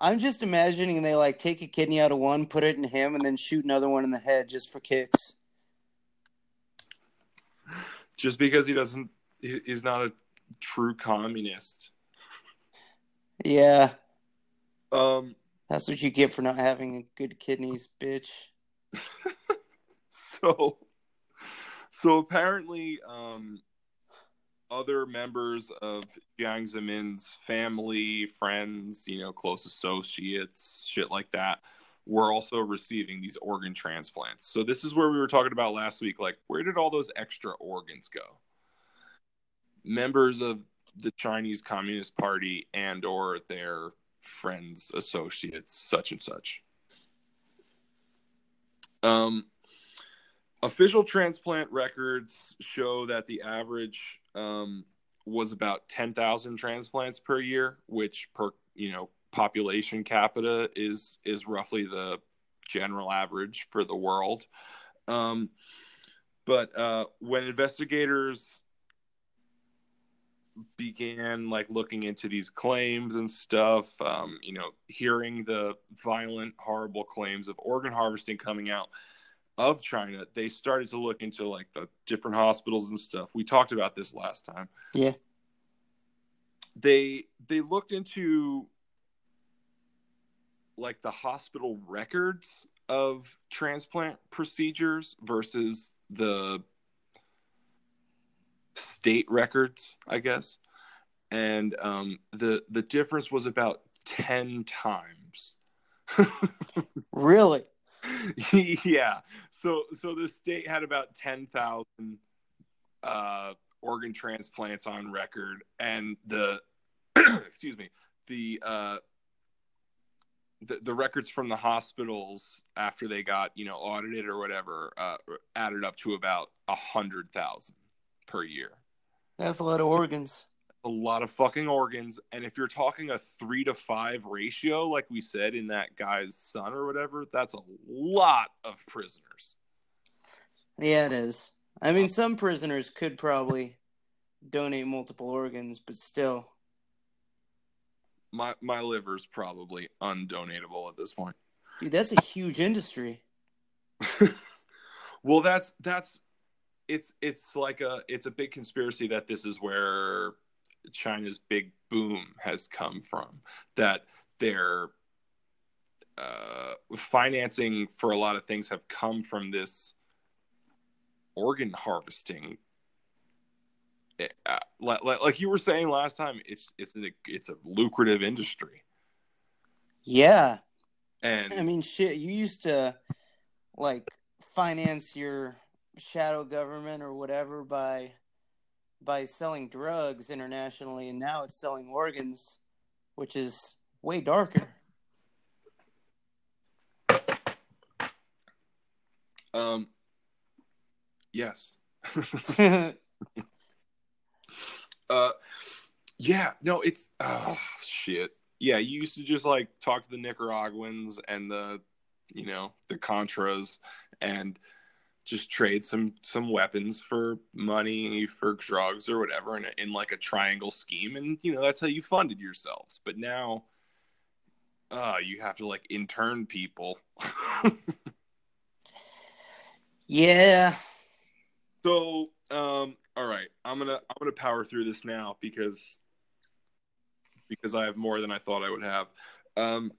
I'm just imagining they like take a kidney out of one, put it in him, and then shoot another one in the head just for kicks. Just because he doesn't, he, he's not a true communist. Yeah, Um. that's what you get for not having a good kidneys, bitch. So, so apparently, um, other members of Jiang Zemin's family, friends, you know, close associates, shit like that, were also receiving these organ transplants. So this is where we were talking about last week. Like, where did all those extra organs go? Members of the Chinese Communist Party and or their friends, associates, such and such. Um, official transplant records show that the average um, was about 10,000 transplants per year, which per you know population capita is is roughly the general average for the world. Um, but uh, when investigators began like looking into these claims and stuff, um, you know, hearing the violent, horrible claims of organ harvesting coming out of China, they started to look into like the different hospitals and stuff. We talked about this last time. Yeah. They they looked into like the hospital records of transplant procedures versus the state records, I guess. And um, the the difference was about 10 times. Really? yeah. So so the state had about 10,000 uh organ transplants on record and the excuse me, the uh the, the records from the hospitals after they got you know audited or whatever uh, added up to about a hundred thousand per year That's a lot of organs. a lot of fucking organs. And if you're talking a three to five ratio, like we said in that guy's son or whatever, that's a lot of prisoners. Yeah, it is. I mean, um, some prisoners could probably donate multiple organs, but still. My my liver's probably undonatable at this point. Dude, that's a huge industry. well, that's that's it's it's like a it's a big conspiracy that this is where China's big boom has come from. That their uh, financing for a lot of things have come from this organ harvesting. Uh, like, like you were saying last time, it's it's a, it's a lucrative industry, Yeah. and I mean, shit, you used to, like, finance your shadow government or whatever by by selling drugs internationally, and now it's selling organs, which is way darker. um, yes, uh, yeah, no, it's oh shit. Yeah, you used to just like talk to the Nicaraguans and the, you know, the Contras, and just trade some some weapons for money for drugs or whatever in, a, in like a triangle scheme, and you know that's how you funded yourselves. But now, uh, you have to like intern people. yeah. So, um, all right, I'm gonna I'm gonna power through this now because because I have more than I thought I would have. Um,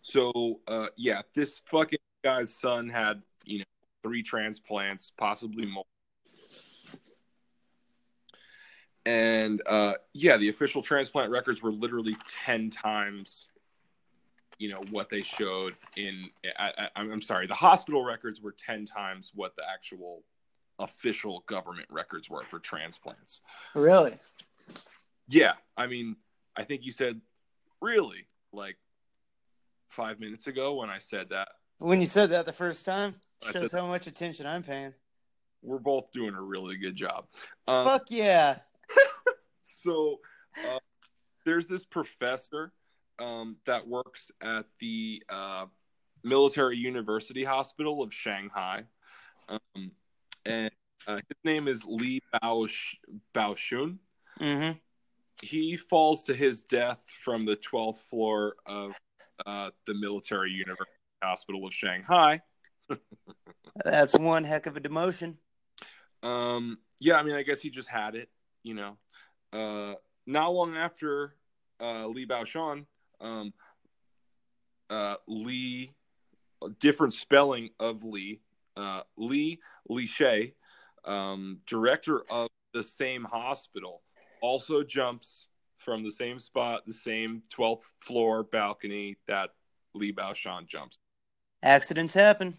so, uh, yeah, this fucking guy's son had you know three transplants, possibly more, and uh, yeah, the official transplant records were literally ten times. You know what they showed in. I, I, I'm sorry, the hospital records were ten times what the actual official government records were for transplants. Really? Yeah, I mean, I think you said really like five minutes ago when I said that. When you said that the first time, I shows said- how much attention I'm paying. We're both doing a really good job. Um, Fuck yeah. so uh, there's this professor um, that works at the uh, military university hospital of Shanghai, um, and uh, his name is Li Bao Baoshun. Mm-hmm. he falls to his death from the 12th floor of uh, the military university hospital of Shanghai. That's one heck of a demotion. Um, yeah, I mean, I guess he just had it, you know. Uh, not long after uh, Li Baoshan, um, uh, Li, different spelling of Li, uh, Li Li Shay, um, director of the same hospital, also jumps from the same spot, the same 12th floor balcony that Li Baoshan jumps. Accidents happen.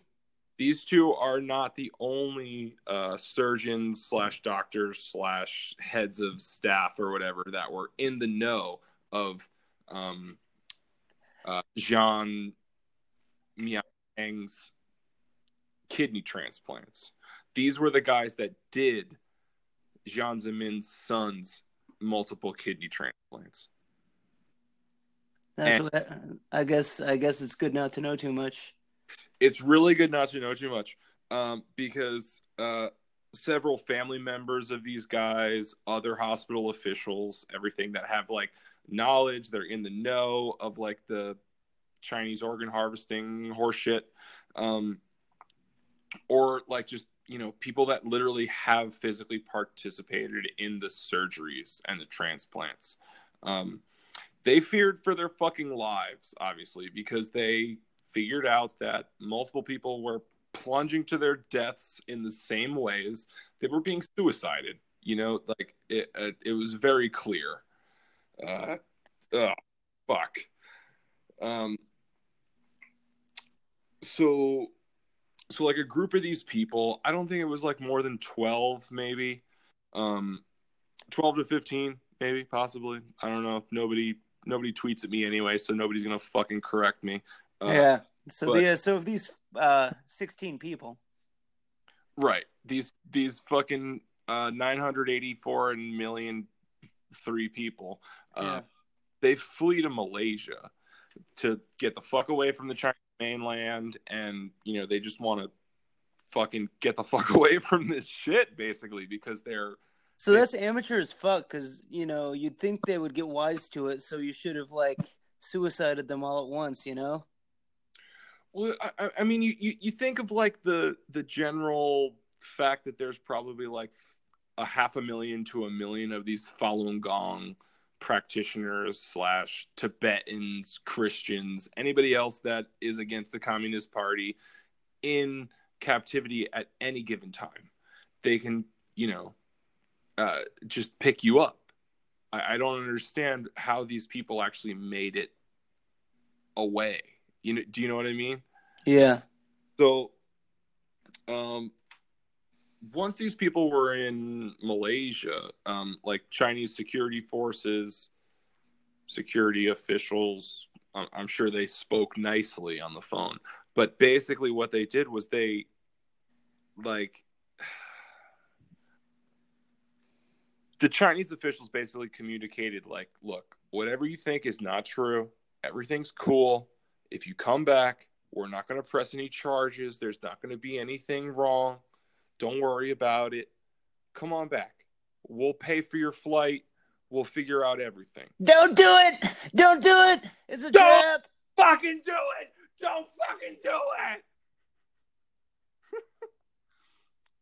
These two are not the only uh, surgeons slash doctors slash heads of staff or whatever that were in the know of um, uh, Jean Miang's kidney transplants. These were the guys that did Jiang Zemin's son's multiple kidney transplants. That's And- what I guess. I guess it's good not to know too much. It's really good not to know too much um, because uh, several family members of these guys, other hospital officials, everything that have like knowledge, they're in the know of like the Chinese organ harvesting horseshit, um, or like just you know people that literally have physically participated in the surgeries and the transplants. Um, they feared for their fucking lives, obviously, because they figured out that multiple people were plunging to their deaths in the same ways they were being suicided you know like it uh, it was very clear uh ugh. fuck. Um, so, so like a group of these people, I don't think it was like more than twelve, maybe, um, twelve to fifteen, maybe, possibly. I don't know. Nobody, nobody tweets at me anyway, so nobody's gonna fucking correct me. Uh, yeah. So but- the so of these uh, sixteen people, Right. These these fucking uh 984 and million three people. Uh Yeah. they flee to Malaysia to get the fuck away from the Chinese mainland and you know, they just want to fucking get the fuck away from this shit basically because they're so that's amateur as fuck. Because you know you'd think they would get wise to it, so you should have like suicided them all at once. You know. Well, I- I, mean, you, you you think of like the the general fact that there's probably like a half a million to a million of these Falun Gong practitioners slash Tibetans, Christians, anybody else that is against the Communist Party in captivity at any given time. They can, you know, uh, just pick you up. I, I don't understand how these people actually made it away. You know, do you know what I mean? Yeah. So, um, once these people were in Malaysia, um, like Chinese security forces, security officials, I'm, I'm sure they spoke nicely on the phone. But basically, what they did was they, like, the Chinese officials basically communicated, like, look, whatever you think is not true, everything's cool. If you come back, we're not going to press any charges. There's not going to be anything wrong. Don't worry about it. Come on back. We'll pay for your flight. We'll figure out everything. Don't do it! Don't do it! It's a Don't- trap! Fucking do it! Don't fucking do it!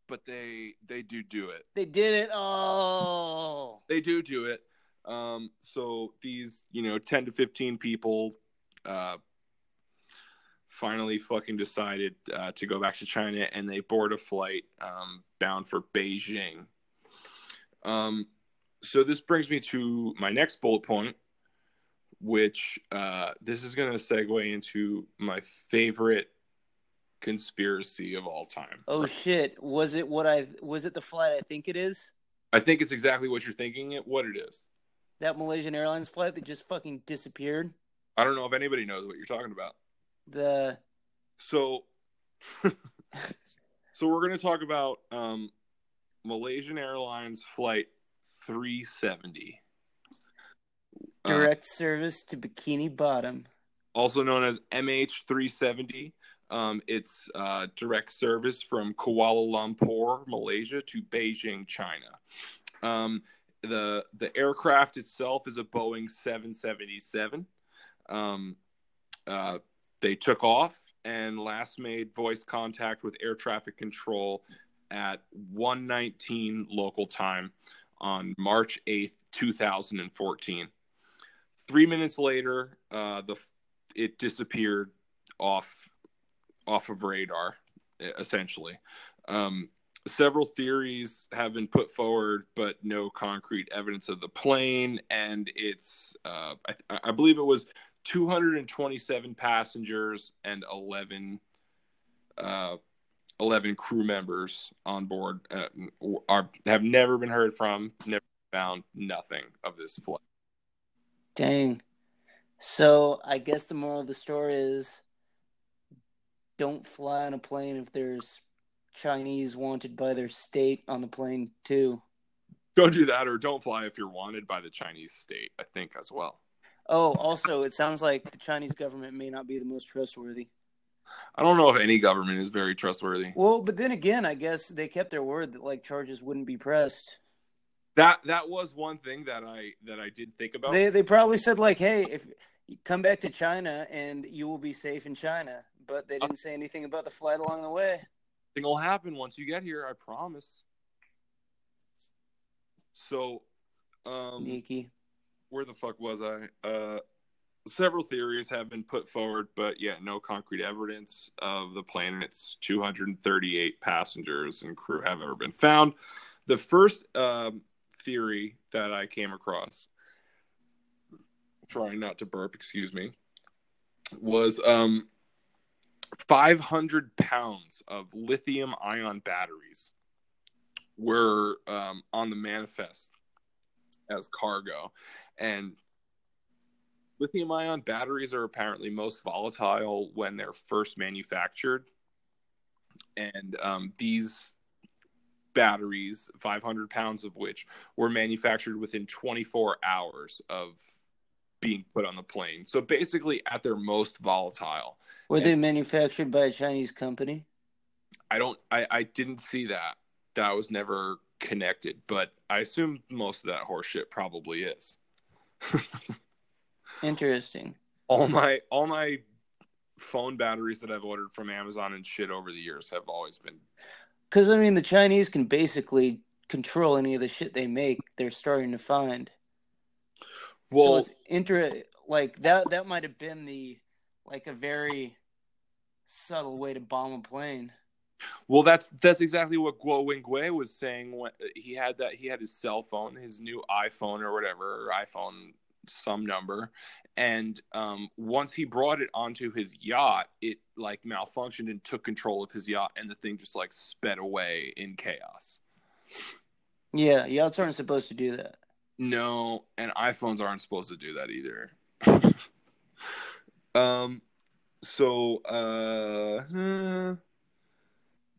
but they they do do it. They did it. Oh. They do do it. Um, so these you know 10 to 15 people uh, finally fucking decided uh, to go back to China and they board a flight um, bound for Beijing. Um, so this brings me to my next bullet point, which uh, this is going to segue into my favorite conspiracy of all time. Oh shit! Was it what I was it the flight I think it is? I think it's exactly what you're thinking. It what it is. That Malaysian Airlines flight that just fucking disappeared. I don't know if anybody knows what you're talking about. The So, so we're going to talk about um, Malaysian Airlines flight 370, Uh, direct service to Bikini Bottom. also known as MH370. Um, it's uh, direct service from Kuala Lumpur, Malaysia, to Beijing, China. Um, the the aircraft itself is a Boeing 777. Um, uh, they took off and last made voice contact with air traffic control at 119 local time on March 8th, 2014. Three minutes later, uh, the it disappeared off off of radar, essentially. Um, several theories have been put forward, but no concrete evidence of the plane. And it's, uh, I, I believe it was 227 passengers and 11, uh, 11 crew members on board. Uh, are have never been heard from, never found nothing of this flight. Dang. So I guess the moral of the story is don't fly on a plane if there's Chinese wanted by their state on the plane too. Don't do that, or don't fly if you're wanted by the Chinese state. I think as well. Oh, also, it sounds like the Chinese government may not be the most trustworthy. I don't know if any government is very trustworthy. Well, but then again, I guess they kept their word that like charges wouldn't be pressed. That that was one thing that I that I did think about. They they probably said like, "Hey, if you come back to China and you will be safe in China," but they didn't say anything about the flight along the way. Thing will happen once you get here. I promise. So, um, Sneaky. Where the fuck was I? Uh, several theories have been put forward, but yeah, no concrete evidence of the plane and its 238 passengers and crew have ever been found. The first um, theory that I came across trying not to burp, excuse me, was um, 500 pounds of lithium ion batteries were um, on the manifest as cargo. And lithium ion batteries are apparently most volatile when they're first manufactured. And um, these batteries, 500 pounds of which were manufactured within 24 hours of being put on the plane. So basically, at their most volatile. Were And- they manufactured by a Chinese company? I don't. I, I didn't see that. That was never connected, but I assume most of that horseshit probably is. Interesting. all my all my phone batteries that I've ordered from Amazon and shit over the years have always been Because I mean, the Chinese can basically control any of the shit they make. They're starting to find. so well. it's inter like that. That might have been the like a very subtle way to bomb a plane. Well, that's that's exactly what Guo Wingwei was saying when he had that he had his cell phone, his new iPhone or whatever, or iPhone some number, and um, once he brought it onto his yacht, it like malfunctioned and took control of his yacht, and the thing just like sped away in chaos. Yeah, yachts aren't supposed to do that. No, and iPhones aren't supposed to do that either. um, so uh,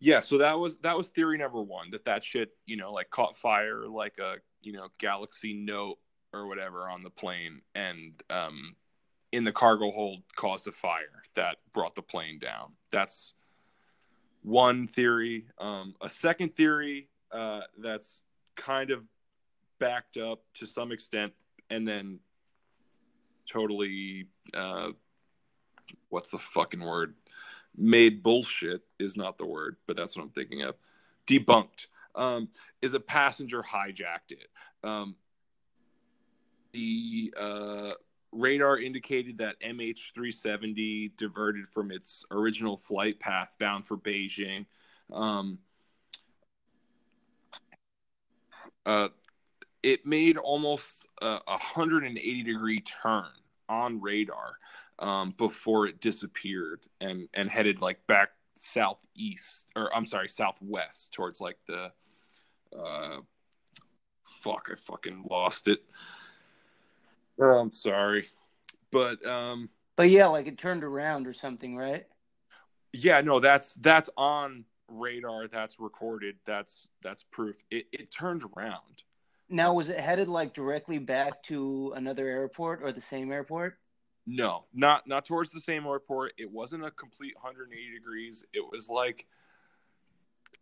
yeah, so that was that was theory number one that that shit you know like caught fire like a you know Galaxy Note or whatever on the plane and um in the cargo hold caused a fire that brought the plane down. That's one theory. Um, a second theory uh, that's kind of backed up to some extent and then totally uh what's the fucking word made bullshit is not the word but that's what i'm thinking of. Debunked. Um is a passenger hijacked it. Um the uh radar indicated that mh370 diverted from its original flight path bound for beijing. Um uh it made almost a 180 degree turn on radar um, before it disappeared and and headed like back southeast or I'm sorry southwest towards like the uh fuck I fucking lost it. Oh, I'm sorry. But um But yeah, like it turned around or something, right? yeah, no, that's that's on radar, that's recorded, that's that's proof. It it turned around. Now, was it headed like directly back to another airport or the same airport? No, not not towards the same airport. It wasn't a complete 180 degrees. It was like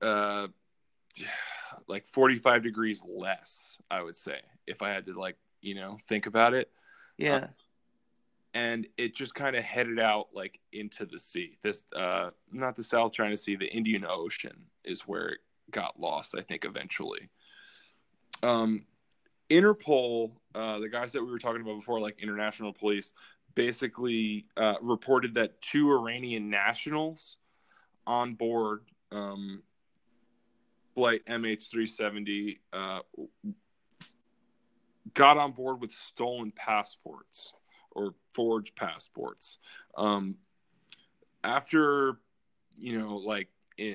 uh like 45 degrees less, I would say, if I had to like, you know, think about it. Yeah. And it just kind of headed out like into the sea. This uh not the South China Sea, the Indian Ocean is where it got lost, I think eventually. Um Interpol, uh, the guys that we were talking about before, like international police, basically uh, reported that two Iranian nationals on board um, flight MH370 uh, got on board with stolen passports or forged passports. Um, after, you know, like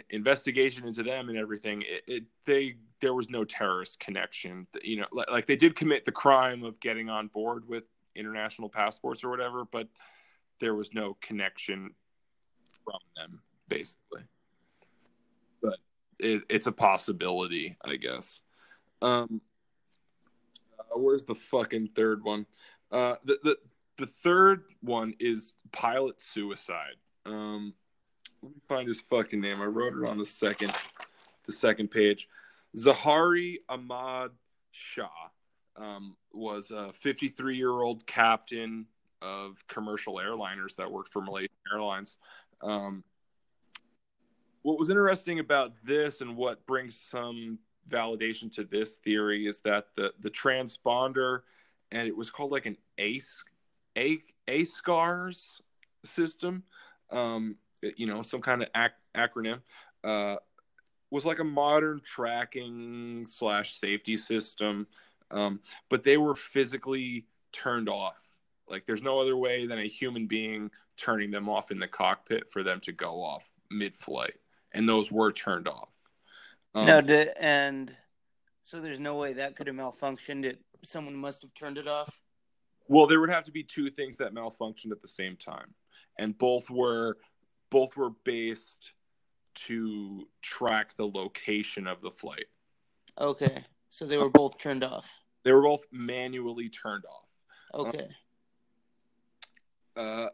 investigation into them and everything, it, it they there was no terrorist connection. You know, like, like they did commit the crime of getting on board with international passports or whatever, but there was no connection from them, basically. But it, it's a possibility, I guess. Um, uh, where's the fucking third one? Uh, the the the third one is pilot suicide. Um, let me find his fucking name. I wrote it on the second the second page. Zaharie Ahmad Shah um, was a 53 year old captain of commercial airliners that worked for Malaysian Airlines. Um, what was interesting about this and what brings some validation to this theory is that the the transponder and it was called like an ACE A ACARS system, um, you know, some kind of ac- acronym. Uh, was like a modern tracking slash safety system, um, but they were physically turned off Like there's no other way than a human being turning them off in the cockpit for them to go off mid-flight, and those were turned off. Um, no, and so there's no way that could have malfunctioned. It someone must have turned it off. Well, there would have to be two things that malfunctioned at the same time, and both were both were based to track the location of the flight. Okay, so they were both turned off. They were both manually turned off. Okay. Uh,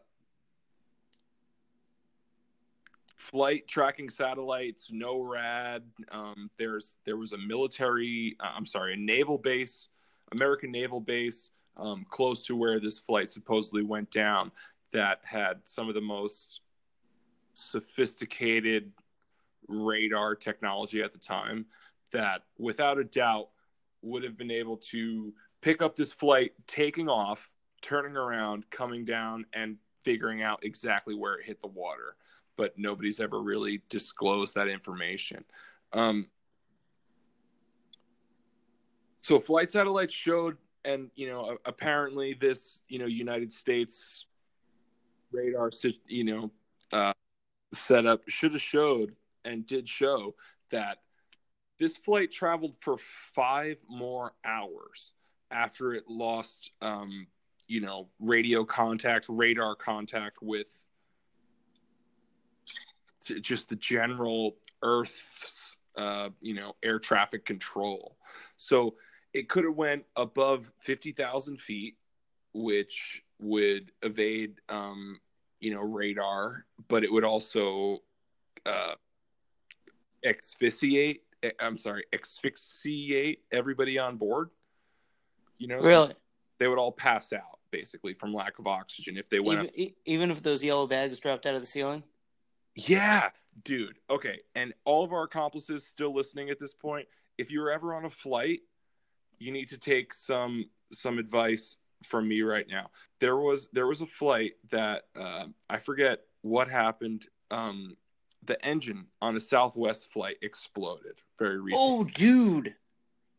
flight tracking satellites, NORAD. Um, there's there was a military. Uh, I'm sorry, a naval base, American naval base, um, close to where this flight supposedly went down. That had some of the most sophisticated radar technology at the time. That, without a doubt, would have been able to pick up this flight, taking off, turning around, coming down, and figuring out exactly where it hit the water. But nobody's ever really disclosed that information. Um, so flight satellites showed, and you know, apparently this, you know, United States radar, you know, uh, setup should have showed and did show that this flight traveled for five more hours after it lost, um, you know, radio contact, radar contact with just the general Earth's, uh, you know, air traffic control. So it could have went above fifty thousand feet, which would evade, um, you know, radar, but it would also uh, asphyxiate I'm sorry, asphyxiate everybody on board. You know, really, so they would all pass out basically from lack of oxygen if they went even, up... even if those yellow bags dropped out of the ceiling. Yeah, dude. Okay, and all of our accomplices still listening at this point. If you're ever on a flight, you need to take some some advice from me right now. There was there was a flight that uh, I forget what happened. Um, the engine on a Southwest flight exploded very recently. Oh, dude.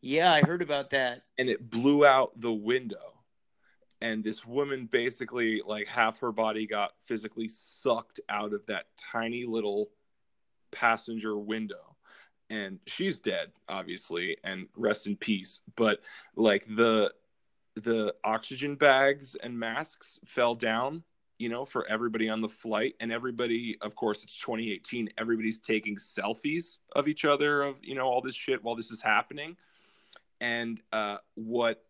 Yeah, I heard about that. And it blew out the window. And this woman basically, like, half her body got physically sucked out of that tiny little passenger window. And she's dead, obviously, and rest in peace. But, like, the the oxygen bags and masks fell down you know, for everybody on the flight. And everybody, of course, it's 2018. Everybody's taking selfies of each other, of, you know, all this shit while this is happening. And uh, what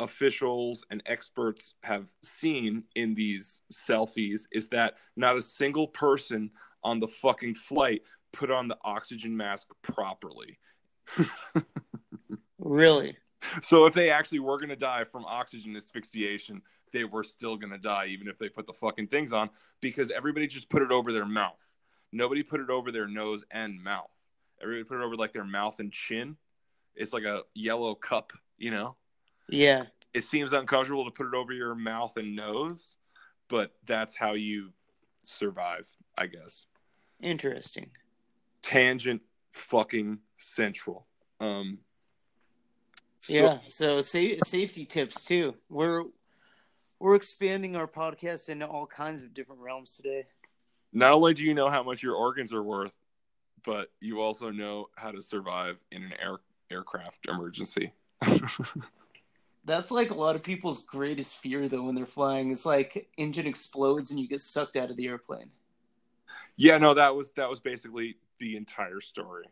officials and experts have seen in these selfies is that not a single person on the fucking flight put on the oxygen mask properly. really? So if they actually were going to die from oxygen asphyxiation, they were still going to die, even if they put the fucking things on, because everybody just put it over their mouth. Nobody put it over their nose and mouth. Everybody put it over like their mouth and chin. It's like a yellow cup, you know? Yeah. It seems uncomfortable to put it over your mouth and nose, but that's how you survive, I guess. Interesting. Tangent fucking central. Um, so, yeah, so sa- safety tips too. We're we're expanding our podcast into all kinds of different realms today. Not only do you know how much your organs are worth, but you also know how to survive in an air aircraft emergency. That's like a lot of people's greatest fear though when they're flying. It's like engine explodes and you get sucked out of the airplane. Yeah, no, that was that was basically the entire story.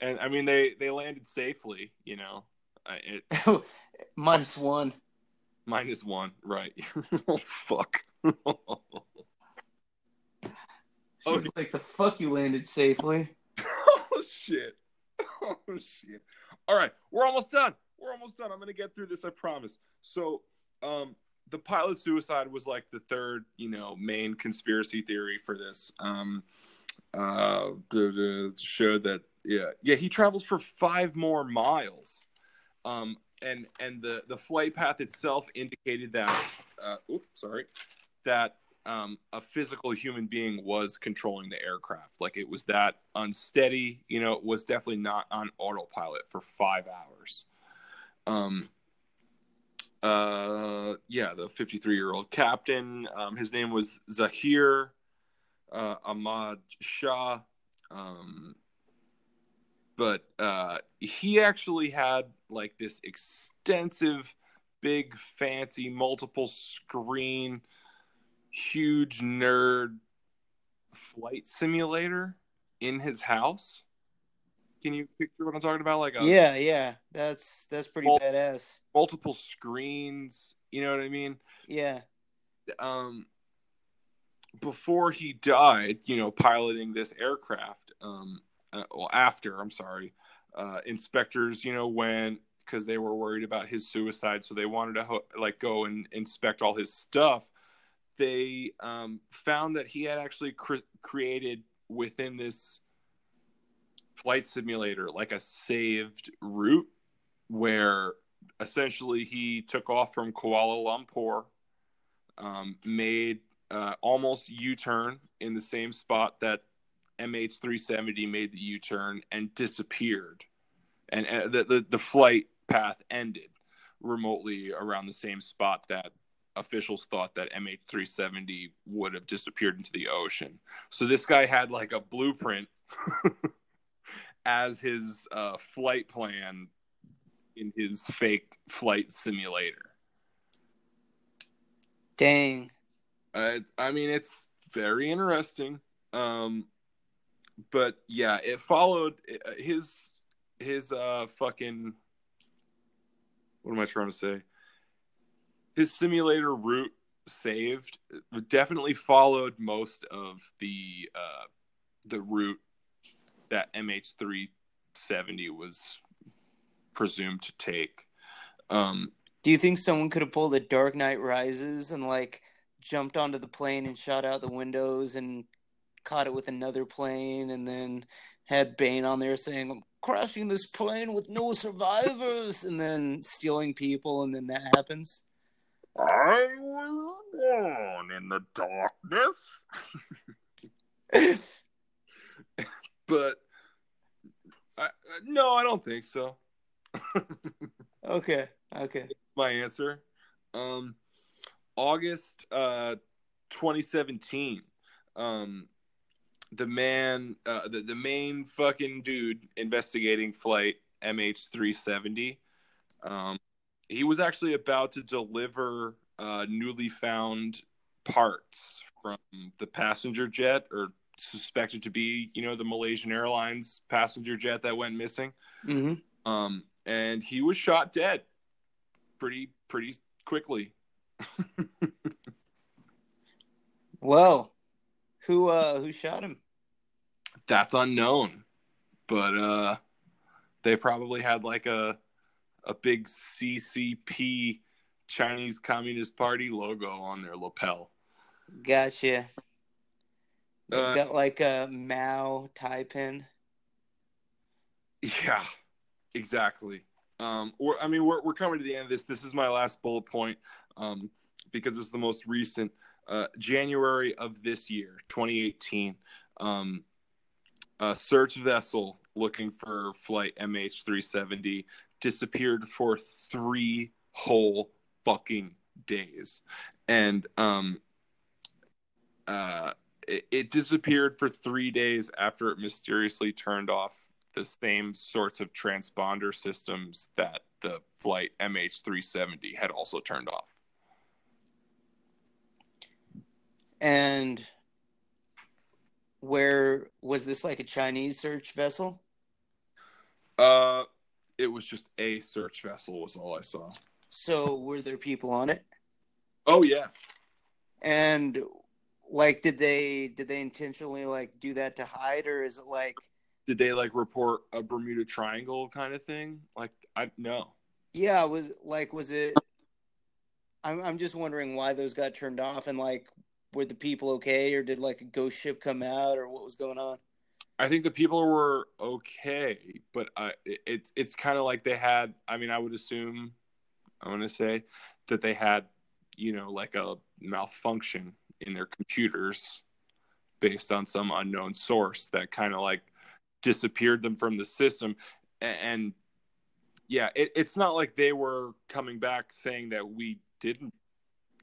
And I mean they they landed safely, you know. It, Minus one. Minus one, right? oh fuck. oh like the fuck you landed safely. oh shit. Oh shit. All right, we're almost done. We're almost done. I'm gonna get through this. I promise. So, um, the pilot suicide was like the third, you know, main conspiracy theory for this. Um, uh, the, the showed that yeah, yeah, he travels for five more miles. Um, and and the the flight path itself indicated that uh, oops, sorry, that um, a physical human being was controlling the aircraft. Like it was that unsteady. You know, it was definitely not on autopilot for five hours. Um, uh, yeah, the 53 year old captain. Um, his name was Zahir uh, Ahmad Shah. Um, but uh, he actually had like this extensive, big, fancy, multiple screen, huge nerd flight simulator in his house. Can you picture what I'm talking about? Like a yeah, yeah, that's that's pretty Well- badass. multiple screens. You know what I mean? Yeah, um before he died you know piloting this aircraft um uh, well after i'm sorry uh inspectors you know went because they were worried about his suicide so they wanted to ho- like go and inspect all his stuff. They um found that he had actually cre- created within this flight simulator like a saved route where essentially he took off from Kuala Lumpur um, made uh, almost U-turn in the same spot that MH370 made the U-turn and disappeared, and, and the, the the flight path ended remotely around the same spot that officials thought that MH370 would have disappeared into the ocean. So this guy had like a blueprint as his uh, flight plan in his fake flight simulator. dang. Uh, I mean, it's very interesting. Um, but yeah, it followed uh, his his uh fucking. What am I trying to say? His simulator route saved definitely followed most of the uh the route that MH370 was presumed to take. Um, Do you think someone could have pulled a Dark Knight Rises and like jumped onto the plane and shot out the windows and caught it with another plane and then had Bane on there saying, I'm crashing this plane with no survivors and then stealing people and then that happens? I was born in the darkness. but I, no, I don't think so. okay. Okay. my answer. Um, August uh, 2017. Um, the man, uh, the the main fucking dude investigating flight MH370. Um, he was actually about to deliver uh, newly found parts from the passenger jet, or suspected to be, you know, the Malaysian Airlines passenger jet that went missing. hmm Um, and he was shot dead pretty pretty quickly. Well, who uh who shot him? That's unknown, but uh, they probably had like a a big CCP Chinese Communist Party logo on their lapel. Gotcha. They Uh, got like a Mao tie pin. Yeah, exactly. Um, we're, I mean, we're we're coming to the end of this. This is my last bullet point, um, because it's the most recent. Uh, January of this year, 2018. Um, a search vessel looking for flight MH370 disappeared for three whole fucking days, and um, uh, it, it disappeared for three days after it mysteriously turned off the same sorts of transponder systems that the flight MH370 had also turned off. And where was this like a Chinese search vessel? Uh, it was just a search vessel, was all I saw. So were there people on it? Oh yeah, And like did they did they intentionally like do that to hide or is it like did they like report a Bermuda Triangle kind of thing? Like I no. yeah, was like was it I'm I'm just wondering why those got turned off and like were the people okay or did like a ghost ship come out or what was going on? I think the people were okay, but I, it- it's it's kind of like they had. I mean, I would assume, I'm gonna say that they had, you know, like a malfunction in their computers based on some unknown source that kind of like disappeared them from the system, A- and yeah, it, it's not like they were coming back saying that we didn't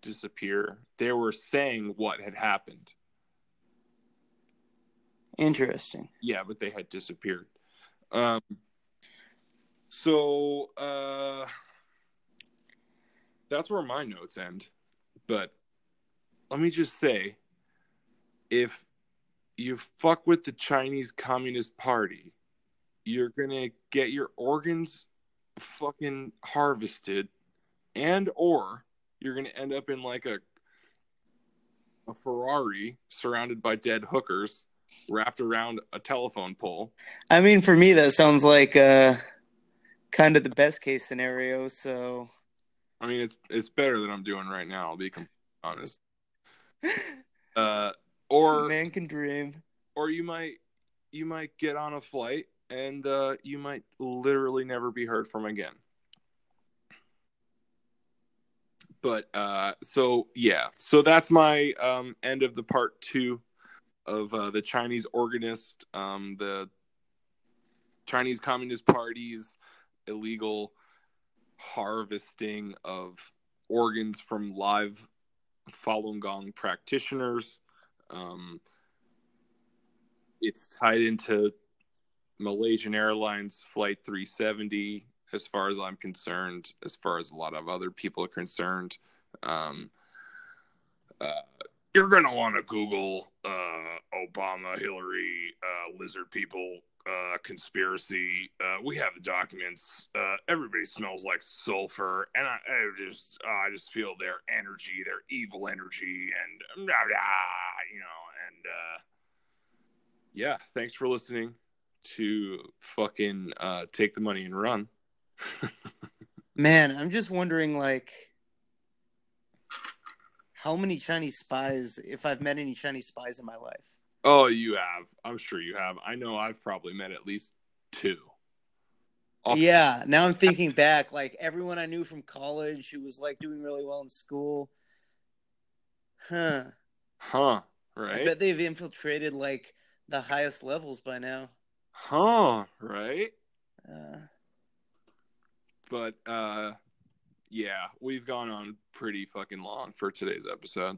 disappear. They were saying what had happened. Interesting. Yeah, but they had disappeared. Um, so uh, that's where my notes end. But let me just say, if you fuck with the Chinese Communist Party, you're gonna get your organs fucking harvested, and or you're gonna end up in like a a Ferrari surrounded by dead hookers wrapped around a telephone pole. I mean, for me, that sounds like uh, kind of the best case scenario. So, I mean, it's it's better than I'm doing right now. I'll be completely honest. Uh, or man can dream. or you might you might get on a flight and uh, you might literally never be heard from again. But uh, so yeah, so that's my um, end of the part two of uh, the Chinese organist, um, the Chinese Communist Party's illegal harvesting of organs from live Falun Gong practitioners. Um, it's tied into Malaysian Airlines Flight 370, as far as I'm concerned, as far as a lot of other people are concerned. Um, uh, You're gonna want to Google uh, Obama, Hillary, uh, lizard people uh, conspiracy. Uh, we have the documents. Uh, everybody smells like sulfur, and I, I just I just feel their energy, their evil energy, and blah, blah, you know, and yeah, thanks for listening to fucking take the money and run. Man, I'm just wondering, like, how many Chinese spies, if I've met any Chinese spies in my life. Oh, you have. I'm sure you have. I know I've probably met at least two. Off- Yeah, now I'm thinking back, like everyone I knew from college who was like doing really well in school. Huh. Huh. Right. I bet they've infiltrated like the highest levels by now. Huh. Right. Uh, But uh, yeah, we've gone on pretty fucking long for today's episode.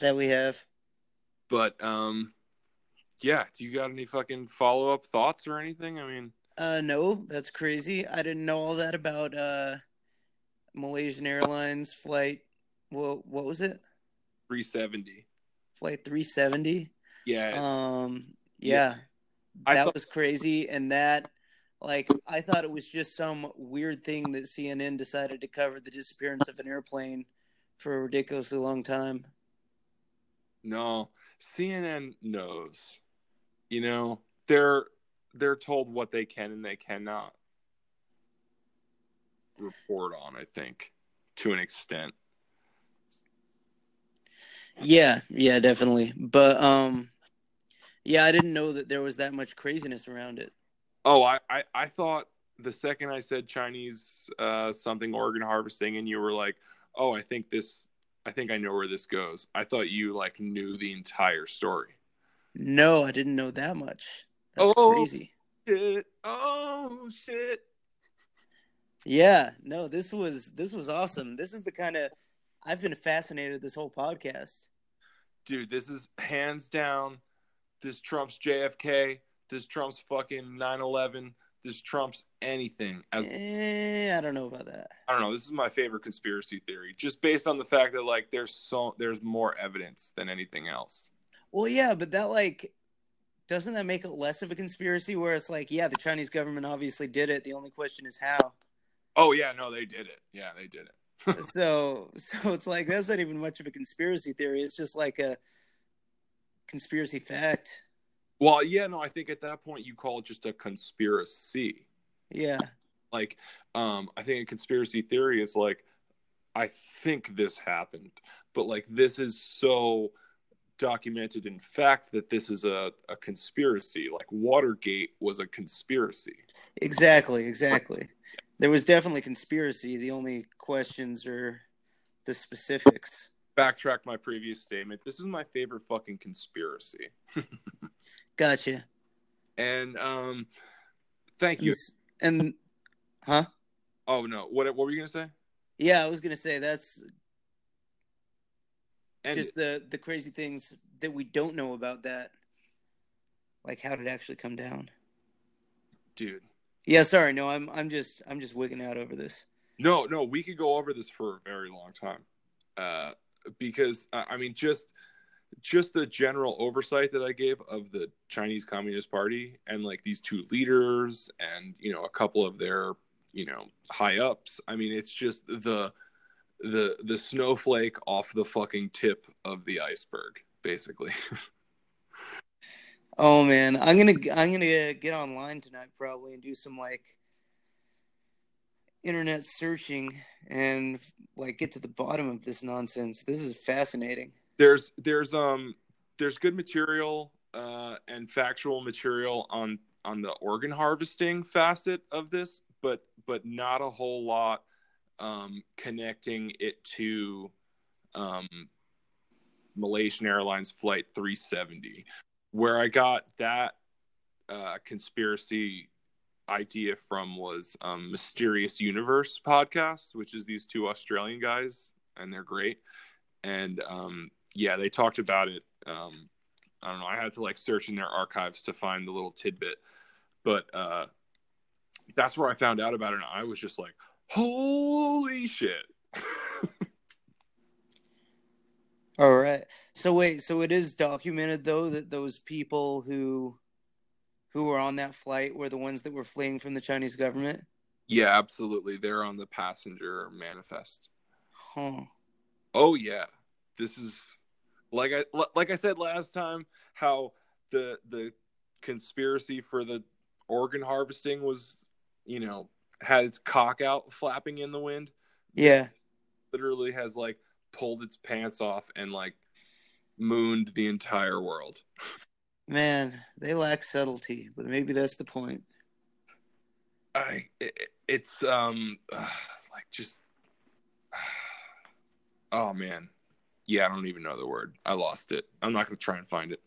that we have. But um, yeah. Do you got any fucking follow up thoughts or anything? I mean, Uh, no, that's crazy. I didn't know all that about uh, Malaysian Airlines flight. Well, what was it? 370. Flight 370. Yeah. Um, Yeah. yeah, that thought- was crazy. And that, like, I thought it was just some weird thing that CNN decided to cover the disappearance of an airplane for a ridiculously long time. No, CNN knows. You know, they're they're told what they can and they cannot report on, I think, to an extent. Yeah, yeah, definitely. But um, yeah, I didn't know that there was that much craziness around it. Oh, I I, I thought the second I said Chinese uh, something organ harvesting and you were like, "Oh, I think this I think I know where this goes." I thought you like knew the entire story. No, I didn't know that much. That's Oh. crazy. Shit. Oh, shit. Yeah, no, this was this was awesome. This is the kind of I've been fascinated this whole podcast. dude, this is hands down. This trumps JFK. This trumps fucking 9/11. This trumps anything. As Eh, I don't know about that. I don't know. This is my favorite conspiracy theory, just based on the fact that like there's so there's more evidence than anything else. Well, yeah, but that like doesn't that make it less of a conspiracy where it's like, yeah, the Chinese government obviously did it. The only question is how. Oh yeah, no, they did it. Yeah, they did it. so so it's like that's not even much of a conspiracy theory. It's just like a conspiracy fact. Well, yeah, no, I think at that point you call it just a conspiracy. Yeah. Like, um, I think a conspiracy theory is like, I think this happened, but like this is so documented in fact that this is a, a conspiracy. Like Watergate was a conspiracy. Exactly, exactly. There was definitely conspiracy. The only questions are the specifics. Backtrack my previous statement. This is my favorite fucking conspiracy. Gotcha. And um, thank you. And huh? Oh no, what what were you gonna say? Yeah, I was gonna say that's And just the the crazy things that we don't know about that. Like how did it actually come down? dude, Yeah, sorry, no, I'm I'm just I'm just wigging out over this. no, no, we could go over this for a very long time, uh, because I mean, just just the general oversight that I gave of the Chinese Communist Party and like these two leaders and you know a couple of their you know high ups. I mean, it's just the the the snowflake off the fucking tip of the iceberg, basically. Oh man, I'm gonna I'm gonna get online tonight probably and do some like internet searching and like get to the bottom of this nonsense. This is fascinating. there's there's um there's good material uh and factual material on on the organ harvesting facet of this but but not a whole lot um connecting it to um Malaysian Airlines flight 370 where I got that uh conspiracy idea from was um Mysterious Universe podcast which is these two Australian guys and they're great and um yeah, they talked about it. Um, I don't know. I had to like search in their archives to find the little tidbit, but uh, that's where I found out about it. And I was just like, "Holy shit!" All right. So wait, so it is documented though that those people who who were on that flight were the ones that were fleeing from the Chinese government? yeah, absolutely. They're on the passenger manifest. Huh. Oh yeah, this is like I like I said last time. How the the conspiracy for the organ harvesting was, you know, had its cock out flapping in the wind. Yeah. literally has like pulled its pants off and like mooned the entire world. Man, they lack subtlety, but maybe that's the point. I it, it's um uh, like just oh man. Yeah, I don't even know the word. I lost it. I'm not going to try and find it.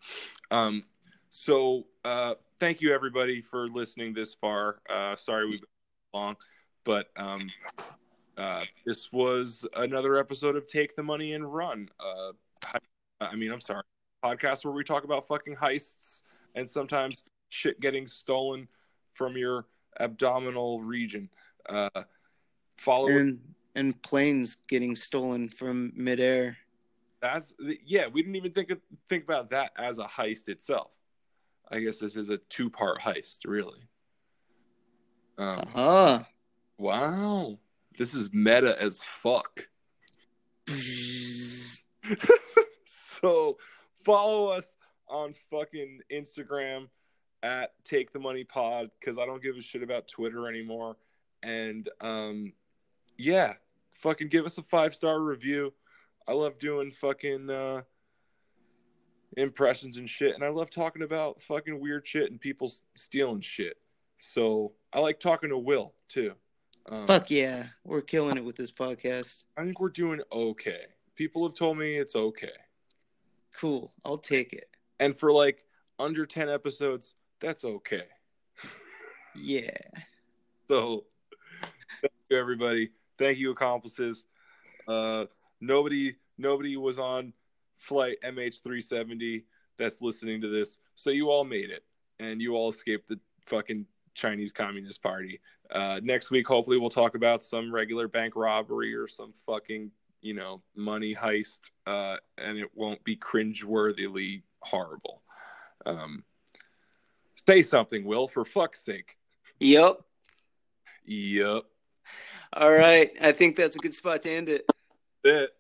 Um so uh thank you everybody for listening this far. Uh sorry we've been long, but um uh this was another episode of Take the Money and Run. Uh I mean, I'm sorry. Podcast where we talk about fucking heists and sometimes shit getting stolen from your abdominal region. Uh, follow And and planes getting stolen from midair. that's yeah. We didn't even think of, think about that as a heist itself. I guess this is a two part heist, really. Um, Uh-huh. wow, this is meta as fuck. so follow us on fucking Instagram at Take the Money Pod because I don't give a shit about Twitter anymore. And um, yeah, fucking give us a five star review. I love doing fucking uh, impressions and shit, and I love talking about fucking weird shit and people stealing shit. So I like talking to Will too. Um, Fuck yeah. We're killing it with this podcast. I think we're doing okay. People have told me it's okay. Cool. I'll take it. And for like under 10 episodes, that's okay. Yeah. So thank you everybody. Thank you accomplices. Uh nobody nobody was on flight MH370 that's listening to this. So you all made it and you all escaped the fucking Chinese Communist Party. Uh next week hopefully we'll talk about some regular bank robbery or some fucking, you know, money heist uh and it won't be cringeworthily horrible. Um say something, Will, for fuck's sake. Yep. Yep. All right. I think that's a good spot to end it. It.